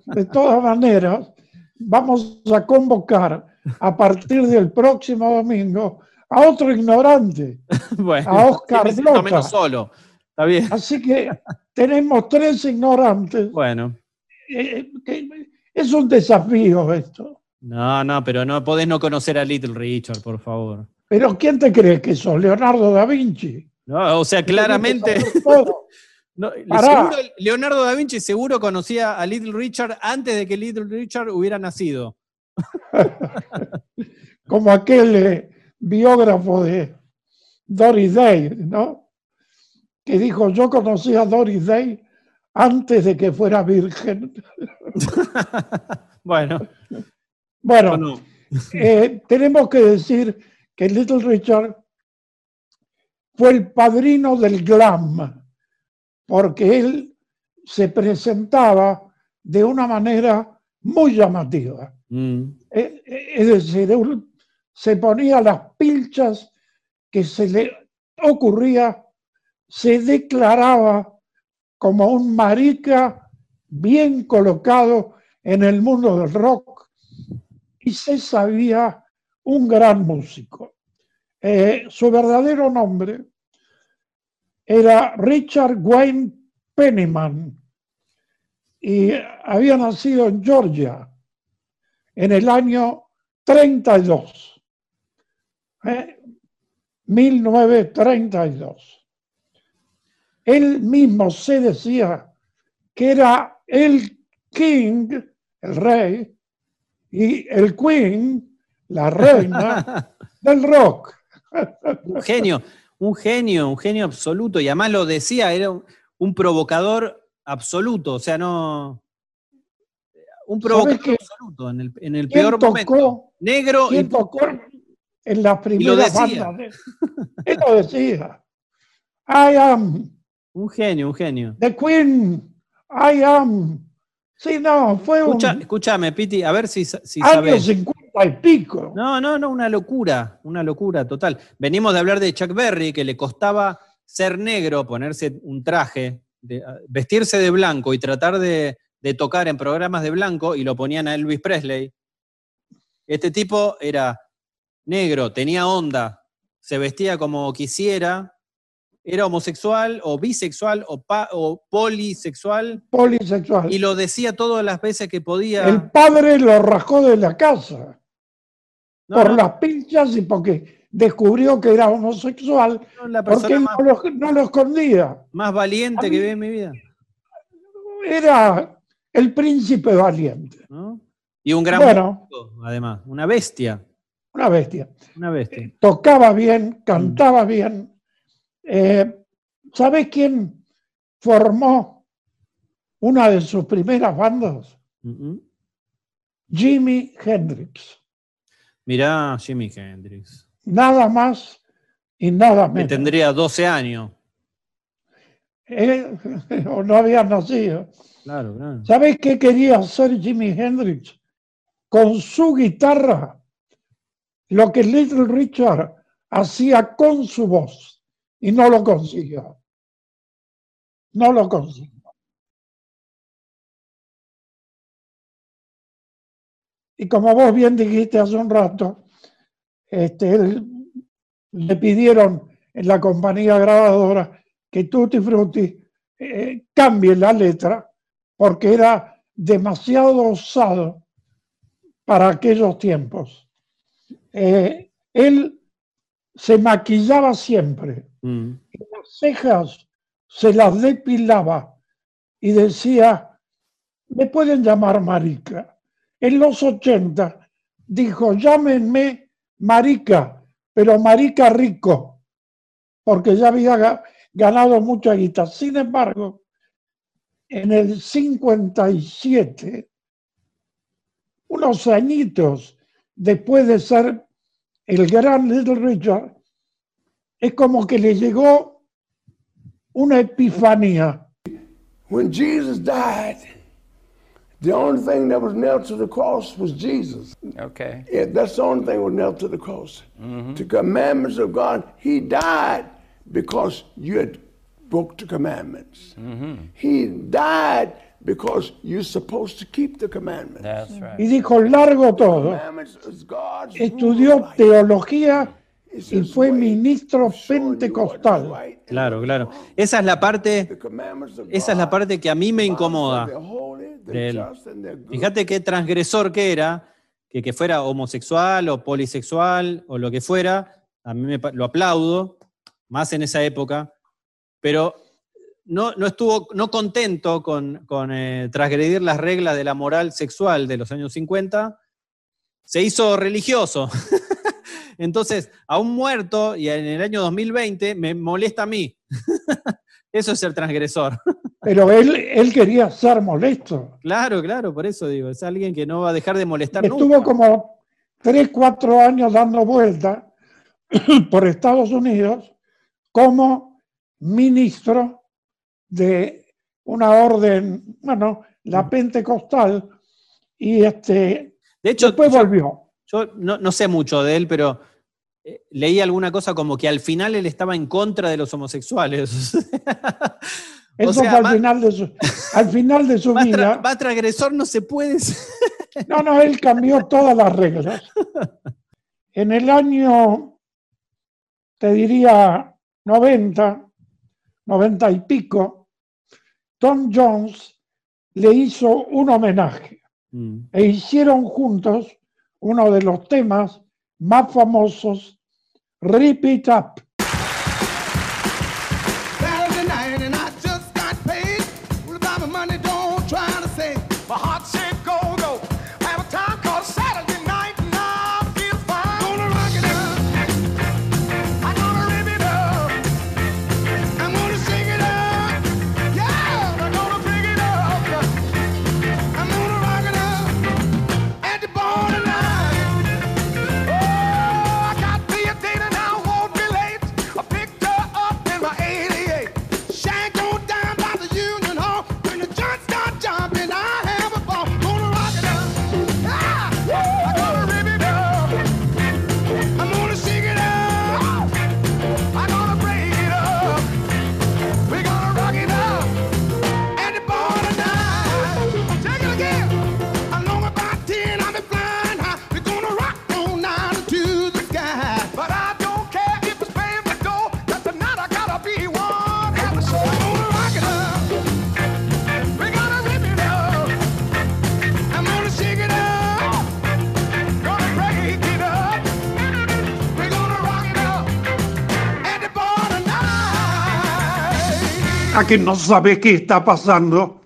de todas maneras, vamos a convocar a partir del próximo domingo a otro ignorante. [laughs] bueno, A Oscar Blota. menos solo. Está bien. Así que tenemos tres ignorantes. Bueno. Eh, que es un desafío esto. No, no, pero no podés no conocer a Little Richard, por favor. Pero ¿quién te cree que sos? Leonardo da Vinci. No, o sea, claramente. [laughs] No, seguro Leonardo da Vinci seguro conocía a Little Richard antes de que Little Richard hubiera nacido. [laughs] Como aquel eh, biógrafo de Doris Day, ¿no? Que dijo, yo conocí a Doris Day antes de que fuera virgen. [laughs] Bueno, Bueno, no, no. eh, tenemos que decir que Little Richard fue el padrino del glam, porque él se presentaba de una manera muy llamativa. Mm. Eh, eh, Es decir, se ponía las pilchas que se le ocurría, se declaraba como un marica bien colocado en el mundo del rock y se sabía un gran músico. Eh, su verdadero nombre era Richard Wayne Penniman y había nacido en Georgia en el año 32, ¿eh? 1932. Él mismo se decía que era el king, el rey, y el queen, la reina [laughs] del rock. Un genio, un genio, un genio absoluto. Y además lo decía, era un, un provocador absoluto. O sea, no. Un provocador absoluto en el, en el ¿Quién peor momento. Negro y ¿Quién tocó en las primeras bandas? de- Él lo decía. I am un genio, un genio. the queen. I am. Sí, no, fue un escúchame, Piti, a ver si, si sabes. cincuenta y pico. No, no, no, una locura, una locura total. Venimos de hablar de Chuck Berry, que le costaba ser negro, ponerse un traje, de- vestirse de blanco y tratar de, de tocar en programas de blanco y lo ponían a Elvis Presley. Este tipo era negro, tenía onda, se vestía como quisiera, era homosexual o bisexual o, pa- o polisexual Polisexual. y lo decía todas las veces que podía. El padre lo rajó de la casa No, por no, las pinchas y porque descubrió que era homosexual, no, la porque más, lo, no lo escondía. más valiente que vi en mi vida. Era el príncipe valiente. ¿no? Y un gran Bueno. músico, además, una bestia, Una bestia. una bestia. Tocaba bien, cantaba bien. Eh, ¿Sabes quién formó una de sus primeras bandas? Mm-mm. Jimi Hendrix. Mirá Jimi Hendrix, Nada más y nada que menos. tendría 12 años. Eh, [laughs] o no había nacido. Claro, claro. ¿Sabes qué quería hacer Jimi Hendrix? Con su guitarra, lo que Little Richard hacía con su voz, y no lo consiguió. No lo consiguió. Y como vos bien dijiste hace un rato, este, él- le pidieron en la compañía grabadora que Tutti Frutti eh, cambie la letra porque era demasiado osado para aquellos tiempos. Eh, él se maquillaba siempre. Mm. Las cejas se las depilaba y decía, me pueden llamar marica. En los 80 dijo, llámenme marica, pero marica rico, porque ya había ganado mucha guita. Sin embargo, en el 57, unos añitos después de ser el gran Little Richard, es como que le llegó una epifanía. When Jesus died, the only thing that was nailed to the cross was Jesus. Okay. Yeah, that's the only thing that was nailed to the cross. The commandments of God. He died because you had broke the commandments. He died because you're supposed to keep the commandments. That's right. Y dijo largo todo. Estudió teología y fue ministro pentecostal. Claro, claro. Esa es la parte, esa es la parte que a mí me incomoda. De él. Fíjate qué transgresor que era, que, que fuera homosexual o polisexual o lo que fuera, a mí me lo aplaudo, más en esa época, pero no, no estuvo no contento con, con, eh, transgredir las reglas de la moral sexual de los años 50, se hizo religioso. [laughs] Entonces, a un muerto y en el año 2020 me molesta a mí. [laughs] Eso es ser transgresor. [laughs] Pero él, él quería ser molesto. Claro, claro, por eso digo, es alguien que no va a dejar de molestar Estuvo nunca. como tres, cuatro años dando vueltas [clears throat] por Estados Unidos como ministro de una orden, bueno, la pentecostal, y este, De hecho, después volvió. yo no, no sé mucho de él, pero eh, leí alguna cosa como que al final él estaba en contra de los homosexuales. [laughs] O Eso sea, fue al más- final de su, al final de su [laughs] más, tra- vida. más transgresor no se puede. No, no, él cambió todas las reglas. [laughs] En el año, te diría, 90, 90 y pico, Tom Jones le hizo un homenaje Mm. e hicieron juntos uno de los temas más famosos, Rip It Up. Que no sabe qué está pasando?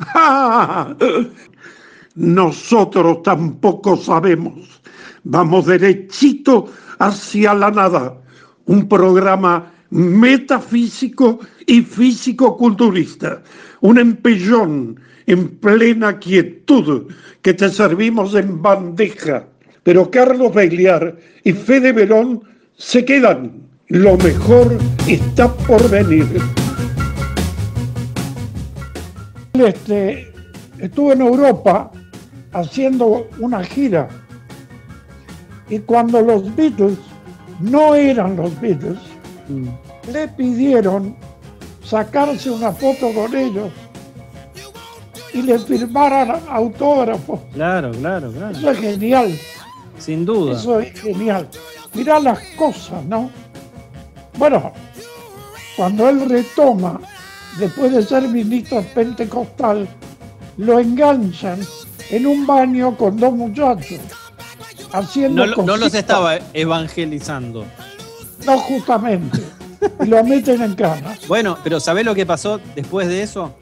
[laughs] Nosotros tampoco sabemos. Vamos derechito hacia la nada. Un programa metafísico y físico-culturista. Un empellón en plena quietud que te servimos en bandeja. Pero Carlos Begliar y Fede Verón se quedan. Lo mejor está por venir. Este, estuve en Europa haciendo una gira y cuando los Beatles no eran los Beatles, le pidieron sacarse una foto con ellos y le firmaran autógrafos. Claro, claro, claro. Eso es genial, Sin duda. eso es genial. Mirá las cosas, ¿no? Bueno, cuando él retoma, después de ser ministro pentecostal, lo enganchan en un baño con dos muchachos, haciendo No, lo- no los estaba evangelizando. No, justamente. Y lo meten en cana. [laughs] Bueno, pero ¿sabés lo que pasó después de eso?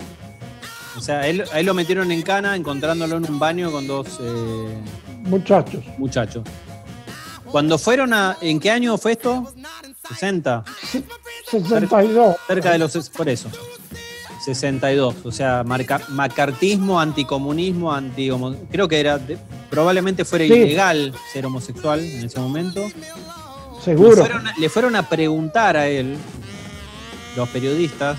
O sea, él, a él lo metieron en cana encontrándolo en un baño con dos eh, Muchachos. muchachos. Cuando fueron a... ¿En qué año fue esto? 60. 62. Cerca de los... Por eso. 62. O sea, marca- macartismo, anticomunismo, anti Creo que era... probablemente fuera Sí. ilegal ser homosexual en ese momento. Le Seguro. fueron, le fueron a preguntar a él, los periodistas,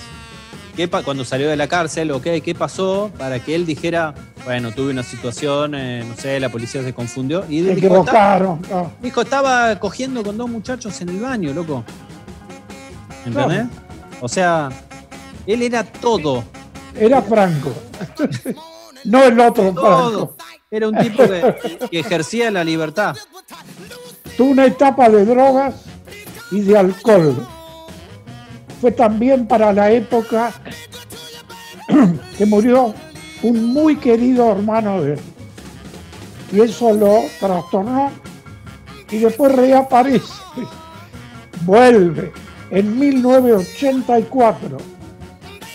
qué cuando salió de la cárcel, ok, qué pasó, para que él dijera, bueno, tuve una situación, eh, no sé, la policía se confundió. Y Se dijo, "Estaba- equivocaron. no. dijo, estaba cogiendo con dos muchachos en el baño, loco. ¿Entendés? O sea, él era todo, Era Franco. No el otro todo. Franco. Era un tipo que, que ejercía la libertad. Tuvo una etapa de drogas y de alcohol. Fue también para la época que murió un muy querido hermano de él. Y eso lo trastornó y después reaparece. Vuelve en 1984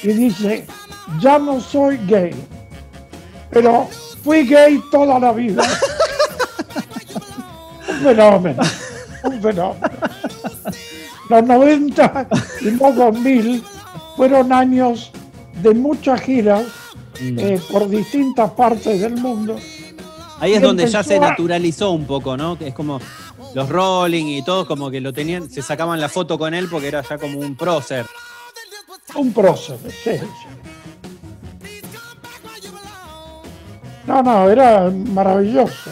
y dice, ya no soy gay, pero fui gay toda la vida. [laughs] un fenómeno, un fenómeno. Los 90 y los 2000 fueron años de muchas giras Mm. eh, por distintas partes del mundo. Ahí es Y donde ya se a- naturalizó un poco, ¿no? Que es como los Rolling y todos como que lo tenían, se sacaban la foto con él porque era ya como un prócer. Un prócer, sí, sí. No, no, era maravilloso.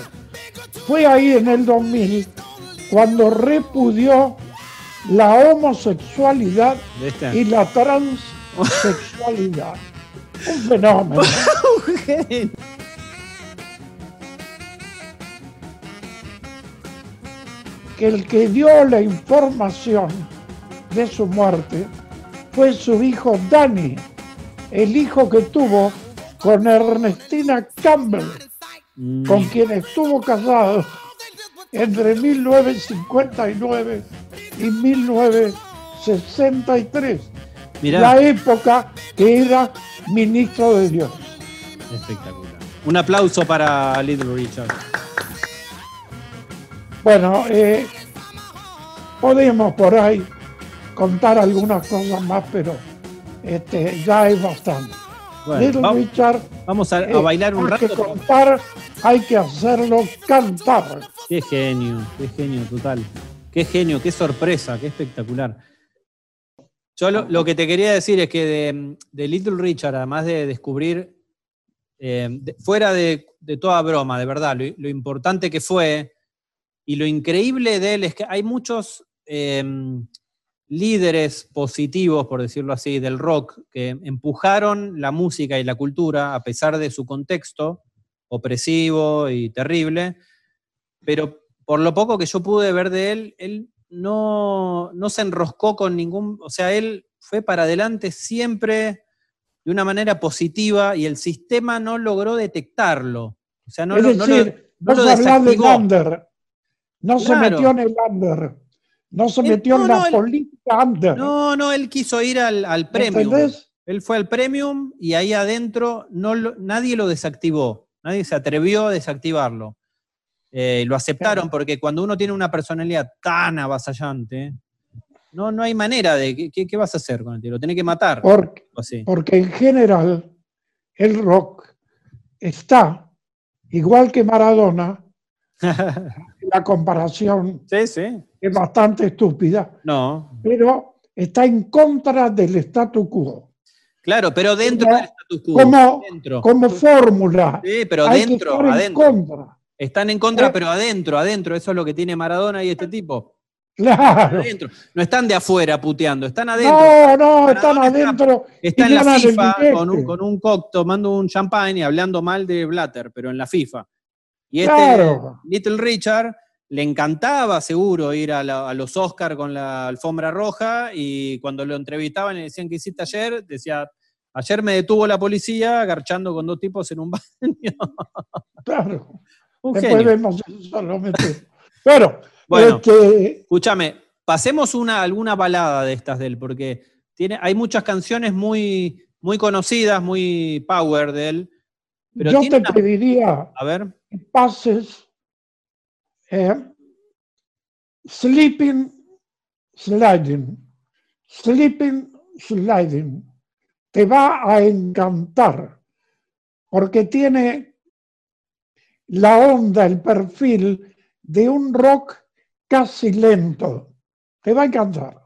Fue ahí en el 2000 cuando repudió la homosexualidad y la transsexualidad. [laughs] Un fenómeno. que el que dio la información de su muerte fue su hijo Danny, el hijo que tuvo con Ernestina Campbell, Mm. con quien estuvo casado entre 1959 y 1963, Mirá, la época que era ministro de Dios. espectacular. Un aplauso para Little Richard. Bueno, eh, podemos por ahí contar algunas cosas más, pero este, ya es bastante. Bueno, Little Richard, vamos a, a eh, bailar un hay que rato. contar, hay que hacerlo cantar. Qué genio, qué genio total. Qué genio, qué sorpresa, qué espectacular. Yo lo, lo que te quería decir es que de, de Little Richard, además de descubrir, eh, de- fuera de, de toda broma, de verdad, lo, lo importante que fue y lo increíble de él es que hay muchos eh, líderes positivos, por decirlo así, del rock, que empujaron la música y la cultura a pesar de su contexto opresivo y terrible, pero por lo poco que yo pude ver de él, él no, no se enroscó con ningún, o sea, él fue para adelante siempre de una manera positiva y el sistema no logró detectarlo. O sea, no, es lo, no lo- decir, no no, lo se under, no se metió en el under, no se Él- metió no, en la no, política under. No, no, él quiso ir al, al premium. ¿Entendés? Él fue al premium y ahí adentro no lo- nadie lo desactivó. Nadie se atrevió a desactivarlo. Eh, lo aceptaron porque cuando uno tiene una personalidad tan avasallante, no, no hay manera de. ¿qué- ¿Qué, vas a hacer con el tío? Lo tenés que matar. Porque, así. porque en general el rock está, igual que Maradona, [laughs] la comparación sí, sí. Es bastante estúpida, No. pero está en contra del statu quo. Claro, pero dentro Como- del status quo. Como, dentro. como fórmula. Sí, pero hay que dentro, estar en contra. Están en contra, Eh. pero adentro, adentro. Eso es lo que tiene Maradona y este tipo. Claro. Adentro. No están de afuera puteando, están adentro. No, no, están Maradona adentro. Está en la FIFA con un, con un cock tomando un champán y hablando mal de Blatter, pero en la FIFA. Y este Claro. Little Richard le encantaba seguro ir a, la- a los Oscar con la alfombra roja y cuando lo entrevistaban y le decían, ¿qué hiciste ayer? Decía, ayer me detuvo la policía agarchando con dos tipos en un [laughs] baño. Claro. Un Después genio. vemos solamente. Bueno, Bueno. este, Escúchame, pasemos una, alguna balada de estas de él, porque tiene, hay muchas canciones muy, muy conocidas, muy power de él. Pero Yo te una- pediría A ver, que pases eh, Sleeping Sliding. Sleeping Sliding. Te va a encantar porque tiene la onda, el perfil de un rock casi lento. Te va a encantar.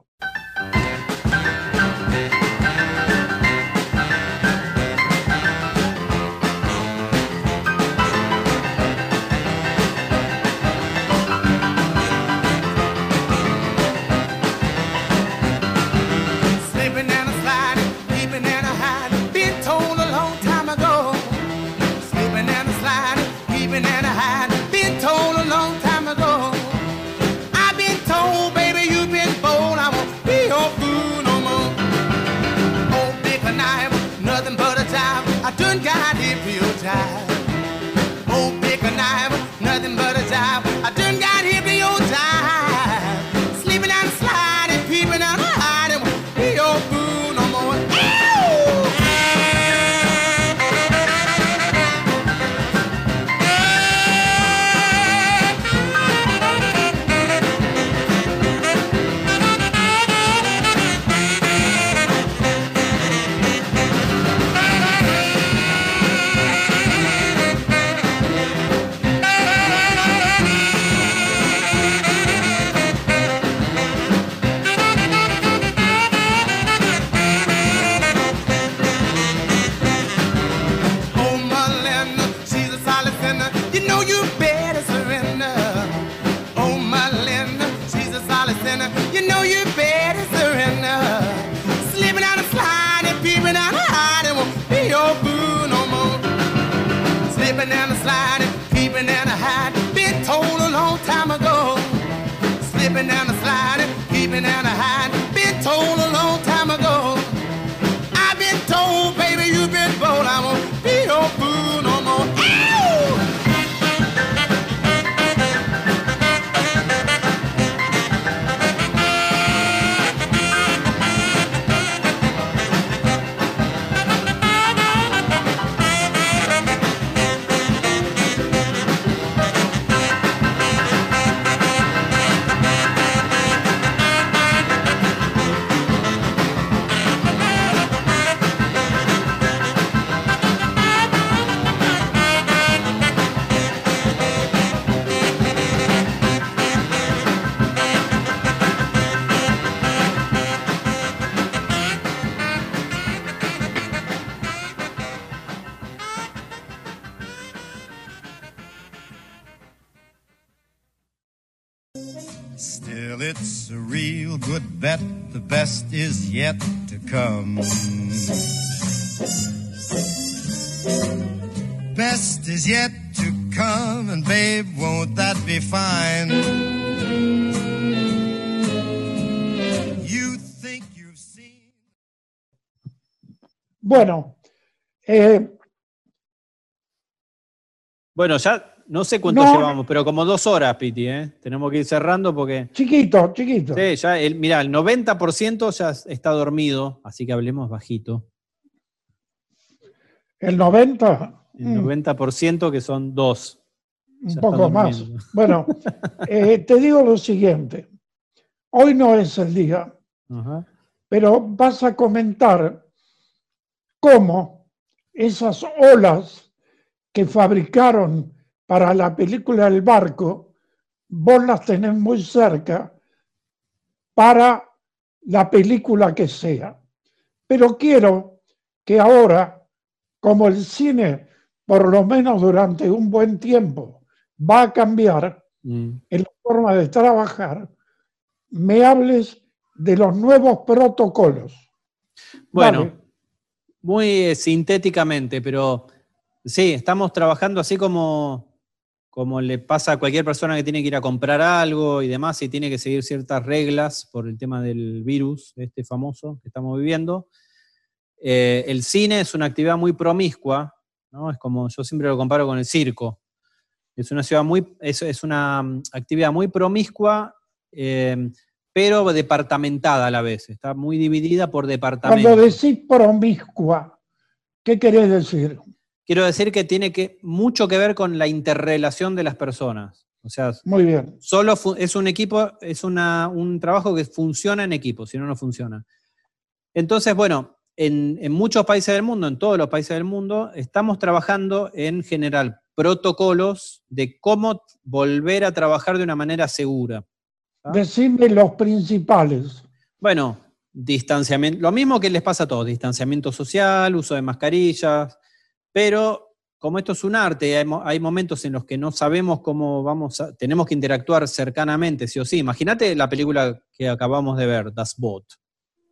Come. Best is yet to come, and babe, won't that be fine? You think you've seen. Bueno, eh, bueno, ya no sé cuánto No. llevamos, pero como dos horas, Piti, ¿eh? Tenemos que ir cerrando porque. chiquito, chiquito. Sí, ya el, mira, el 90% ya está dormido, así que hablemos bajito. El 90, El mm, 90% que son dos. un ya poco más. [laughs] Bueno, eh, te digo lo siguiente. Hoy no es el día, pero vas a comentar cómo esas olas que fabricaron para la película El barco, vos las tenés muy cerca para la película que sea. Pero quiero que ahora, como el cine, por lo menos durante un buen tiempo, va a cambiar Mm. en la forma de trabajar, me hables de los nuevos protocolos. Bueno, Dale. muy eh, sintéticamente, pero sí, estamos trabajando así como, como le pasa a cualquier persona que tiene que ir a comprar algo y demás, y tiene que seguir ciertas reglas por el tema del virus, este famoso que estamos viviendo. Eh, el cine es una actividad muy promiscua, ¿no? Es como, yo siempre lo comparo con el circo. Es una ciudad muy, es, es una mm, actividad muy promiscua, eh, pero departamentada a la vez. Está muy dividida por departamentos. Cuando decís promiscua, ¿qué querés decir? Quiero decir que tiene que, mucho que ver con la interrelación de las personas. O sea, Muy bien. solo es un equipo, es una- un trabajo que funciona en equipo, si no, no funciona. Entonces, bueno, en, en muchos países del mundo, en todos los países del mundo, estamos trabajando en general protocolos de cómo volver a trabajar de una manera segura. ¿Ah? Decime los principales. Bueno, distanciamiento, lo mismo que les pasa a todos, distanciamiento social, uso de mascarillas, pero como esto es un arte, hay, hay momentos en los que no sabemos cómo vamos a, tenemos que interactuar cercanamente, sí o sí. Imagínate la película que acabamos de ver, Das Boot,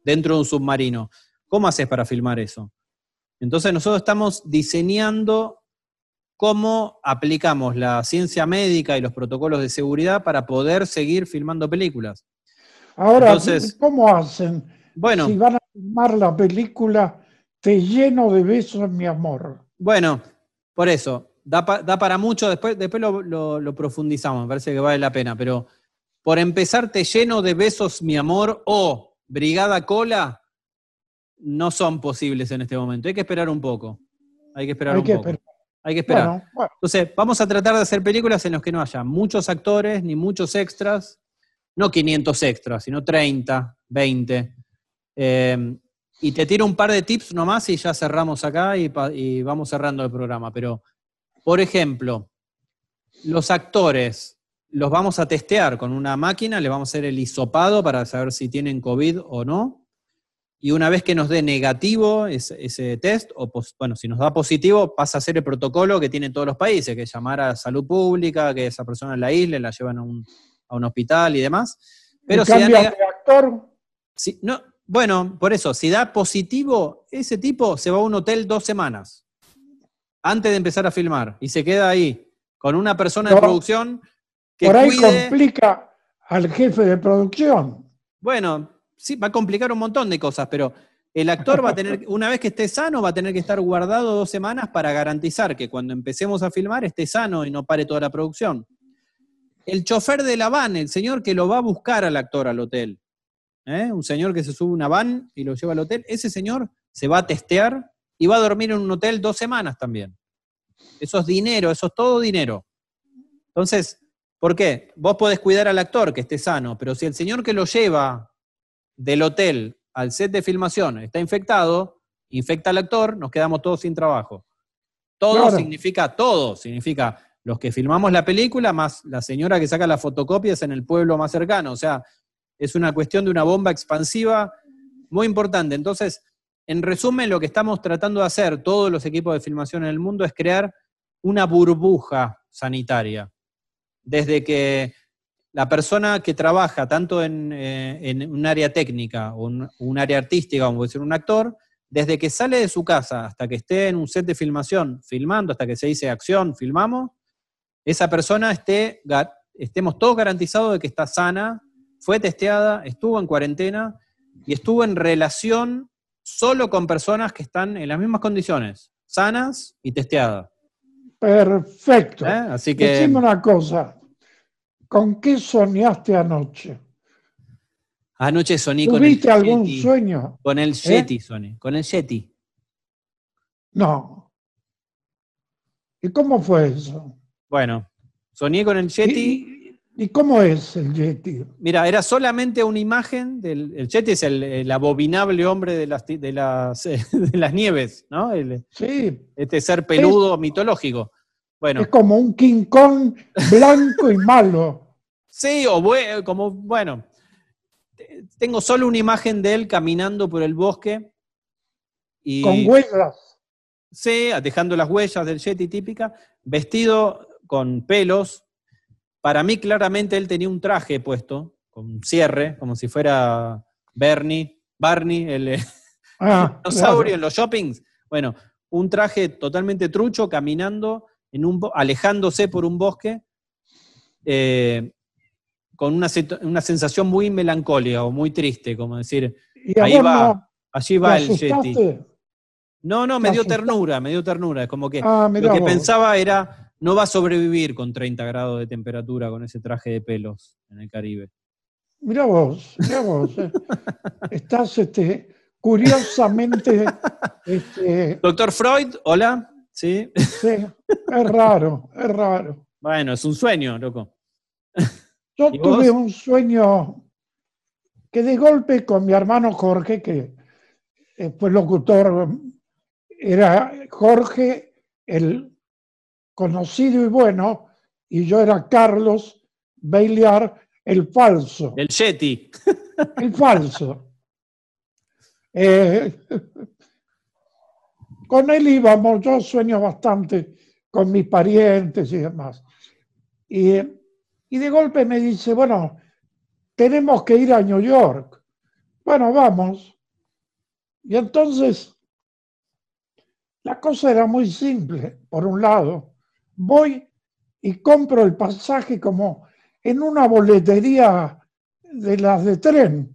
dentro de un submarino. ¿Cómo haces para filmar eso? Entonces nosotros estamos diseñando cómo aplicamos la ciencia médica y los protocolos de seguridad para poder seguir filmando películas. Ahora, Entonces- ¿cómo hacen? Bueno, Si van a filmar la película Te lleno de besos, mi amor. Bueno, por eso, da, pa- da para mucho, después, después lo, lo- lo profundizamos, me parece que vale la pena, pero por empezar, te lleno de besos, mi amor, o Brigada Cola, no son posibles en este momento. Hay que esperar un poco. Hay que esperar Hay un que poco. esperar. Hay que esperar. Bueno, bueno, Entonces, vamos a tratar de hacer películas en las que no haya muchos actores ni muchos extras, no 500 extras, sino 30, 20. Eh, y te tiro un par de tips nomás y ya cerramos acá y, vamos cerrando el programa. Pero, por ejemplo, los actores los vamos a testear con una máquina, le vamos a hacer el hisopado para saber si tienen COVID o no. Y una vez que nos dé negativo ese, ese test, o bueno, si nos da positivo, pasa a ser el protocolo que tienen todos los países, que es llamar a salud pública, que esa persona la aísle, la llevan a un, a un hospital y demás. Pero ¿y si da de actor? si- no, bueno, por eso, si da positivo, ese tipo se va a un hotel dos semanas antes de empezar a filmar y se queda ahí con una persona de producción que Por ahí cuide. complica al jefe de producción. Bueno, sí, va a complicar un montón de cosas, pero el actor va a tener, [laughs] una vez que esté sano, va a tener que estar guardado dos semanas para garantizar que cuando empecemos a filmar esté sano y no pare toda la producción. El chofer de la van, el señor que lo va a buscar al actor al hotel, ¿eh? un señor que se sube a una van y lo lleva al hotel, ese señor se va a testear y va a dormir en un hotel dos semanas también. Eso es dinero, eso es todo dinero. Entonces, ¿por qué? Vos podés cuidar al actor que esté sano, pero si el señor que lo lleva del hotel al set de filmación está infectado, infecta al actor, nos quedamos todos sin trabajo. Todo Claro. significa todo, significa los que filmamos la película más la señora que saca las fotocopias en el pueblo más cercano. O sea, es una cuestión de una bomba expansiva muy importante. Entonces, en resumen, lo que estamos tratando de hacer todos los equipos de filmación en el mundo es crear una burbuja sanitaria. Desde que la persona que trabaja tanto en, eh, en un área técnica o un, un área artística, como puede un actor, desde que sale de su casa hasta que esté en un set de filmación, filmando, hasta que se dice acción, filmamos, esa persona esté, estemos todos garantizados de que está sana, fue testeada, estuvo en cuarentena y estuvo en relación solo con personas que están en las mismas condiciones, sanas y testeadas. Perfecto. ¿eh? Así que... Decime una cosa. ¿Con qué soñaste anoche? Anoche soñé con el ¿Tuviste algún Yeti. sueño? Con el ¿Eh? Yeti soñé, con el Yeti. No. ¿Y cómo fue eso? Bueno, soñé con el Yeti. ¿Y, y cómo es el Yeti? Mira, era solamente una imagen del el Yeti es el, el abominable hombre de las, de las, [laughs] de las nieves, ¿no? El- Sí, este ser peludo mitológico. Bueno, es como un King Kong blanco y malo. sí, o como, bueno, te- tengo solo una imagen de él caminando por el bosque. Y, Con huellas. Sí, dejando las huellas del Yeti típica, vestido con pelos. Para mí, claramente, él tenía un traje puesto, con un cierre, como si fuera Bernie, Barney, el eh, Ah, dinosaurio en los shoppings. Bueno, un traje totalmente trucho, caminando, en un, alejándose por un bosque, eh, con una, una sensación muy melancólica o muy triste, como decir, ¿Y a ahí va, no allí va el Yeti. No, no, me ¿Te dio ternura, me dio ternura. Es como que Ah, lo que vos. pensaba era, no va a sobrevivir con 30 grados de temperatura con ese traje de pelos en el Caribe. Mira vos, mira vos. eh. [laughs] Estás este, curiosamente. Este, Doctor Freud, hola. Sí. sí, es raro, es raro. Bueno, es un sueño, loco. Yo ¿Y tuve un sueño que de golpe con mi hermano Jorge, que eh, fue locutor, era Jorge el conocido y bueno, y yo era Carlos Bailear el falso. El Yeti. [laughs] El falso. Eh, con él íbamos, yo sueño bastante con mis parientes y demás. Y, y de golpe me dice, bueno, tenemos que ir a New York. Bueno, vamos. Y entonces, la cosa era muy simple. Por un lado, voy y compro el pasaje como en una boletería de las de tren.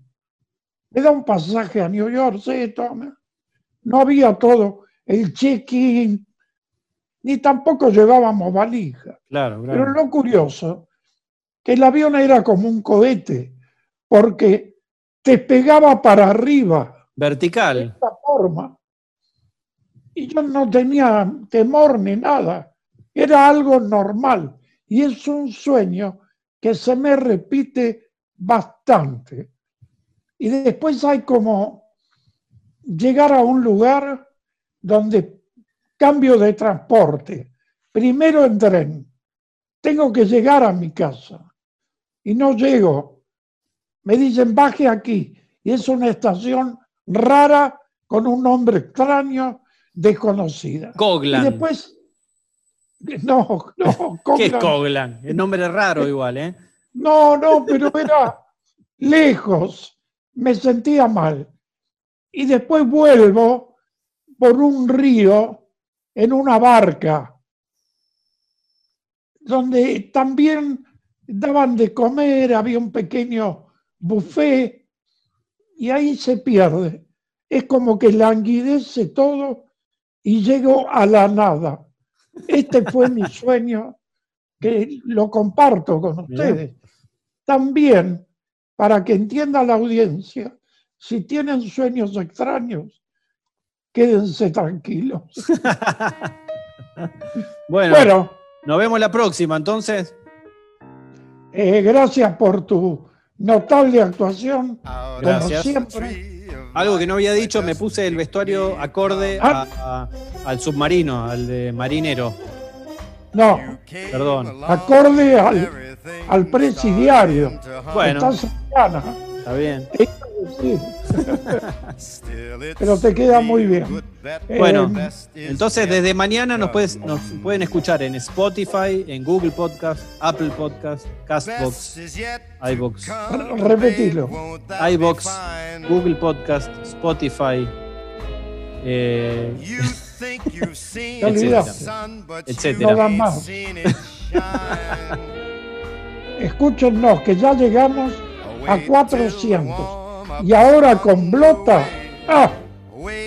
Me da un pasaje a New York, sí, toma. No había todo el check-in, ni tampoco llevábamos valija. Claro, Pero claro. lo curioso, que el avión era como un cohete, porque te pegaba para arriba de Vertical. esta forma. Y yo no tenía temor ni nada. Era algo normal. Y es un sueño que se me repite bastante. Y después hay como llegar a un lugar donde cambio de transporte. Primero en tren. Tengo que llegar a mi casa. Y no llego. Me dicen, baje aquí. Y es una estación rara con un nombre extraño, desconocida. Coglan. Y después, [laughs] no, no, ¿Qué es Coglan- Coglan? El nombre es raro igual, ¿eh? no, no, pero era lejos. Me sentía mal. Y después vuelvo por un río en una barca, donde también daban de comer, había un pequeño buffet, y ahí se pierde. Es como que languidece todo y llego a la nada. Este fue mi sueño, que lo comparto con ustedes. También, para que entienda la audiencia, si tienen sueños extraños, quédense tranquilos. [laughs] Bueno, Bueno, nos vemos la próxima, entonces. eh, gracias por tu notable actuación. Como Gracias. siempre. Algo que no había dicho, me puse el vestuario acorde a- a- al submarino, al de marinero. No, Perdón. acorde al, al presidiario. Bueno. Está bien. Sí. [laughs] Pero te queda muy bien. Bueno, Eh, entonces desde mañana nos, puedes- nos pueden escuchar en Spotify, en Google Podcast, Apple Podcast, Castbox, iBox, re- repetilo. iBox, Google Podcast, Spotify, eh, [laughs] etcétera. No dan más. [laughs] Escúchenos que ya llegamos a 400. Y ahora con Blota, ah,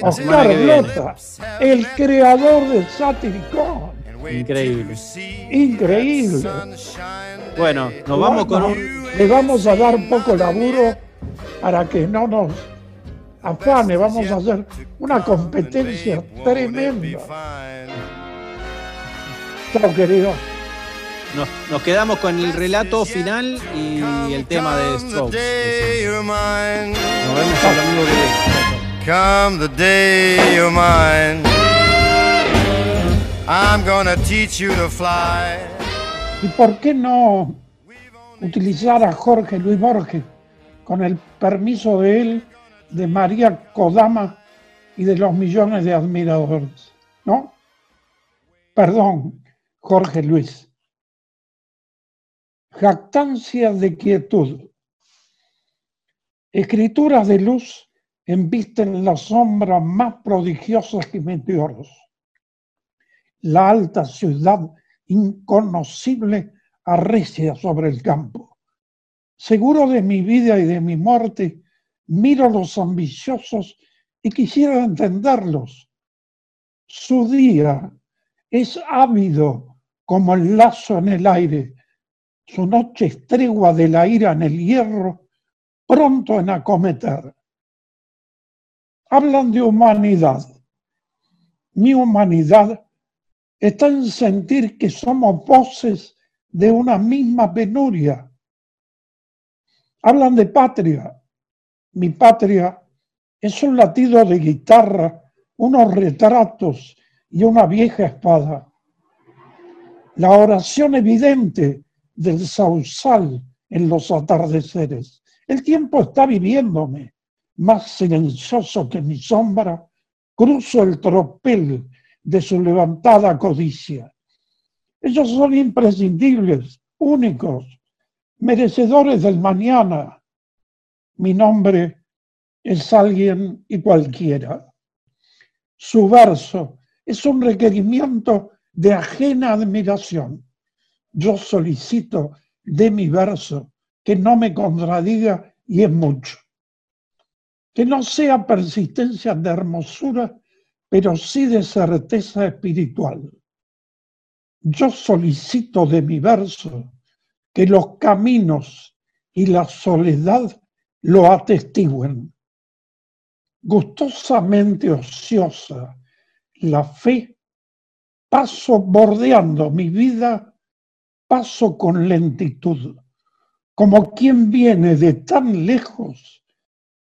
Oscar. Blota, el creador de Satiricón. Increíble. Increíble. Bueno, nos vamos con un. Le vamos a dar poco laburo para que no nos afane. Vamos a hacer una competencia tremenda. Chao, querido. Nos, nos quedamos con el relato final y el tema de Strokes. Nos vemos el domingo que viene. Come the day you're mine. I'm gonna teach you to fly. ¿Y por qué no utilizar a Jorge Luis Borges con el permiso de él, de María Kodama y de los millones de admiradores? ¿No? Perdón, Jorge Luis. Jactancia de quietud. Escrituras de luz embisten las sombras más prodigiosas que meteoros. La alta ciudad inconocible arrecia sobre el campo. Seguro de mi vida y de mi muerte, miro a los ambiciosos y quisiera entenderlos. Su día es ávido como el lazo en el aire, su noche es tregua de la ira en el hierro, pronto en acometer. Hablan de humanidad. Mi humanidad está en sentir que somos voces de una misma penuria. Hablan de patria. Mi patria es un latido de guitarra, unos retratos y una vieja espada. La oración evidente del sausal en los atardeceres. El tiempo está viviéndome, más silencioso que mi sombra, cruzo el tropel de su levantada codicia. Ellos son imprescindibles, únicos, merecedores del mañana. Mi nombre es alguien y cualquiera. Su verso es un requerimiento de ajena admiración. Yo solicito de mi verso que no me contradiga y es mucho. Que no sea persistencia de hermosura, pero sí de certeza espiritual. Yo solicito de mi verso que los caminos y la soledad lo atestiguen. Gustosamente ociosa, la fe, paso bordeando mi vida, paso con lentitud, como quien viene de tan lejos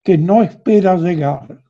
que no espera llegar.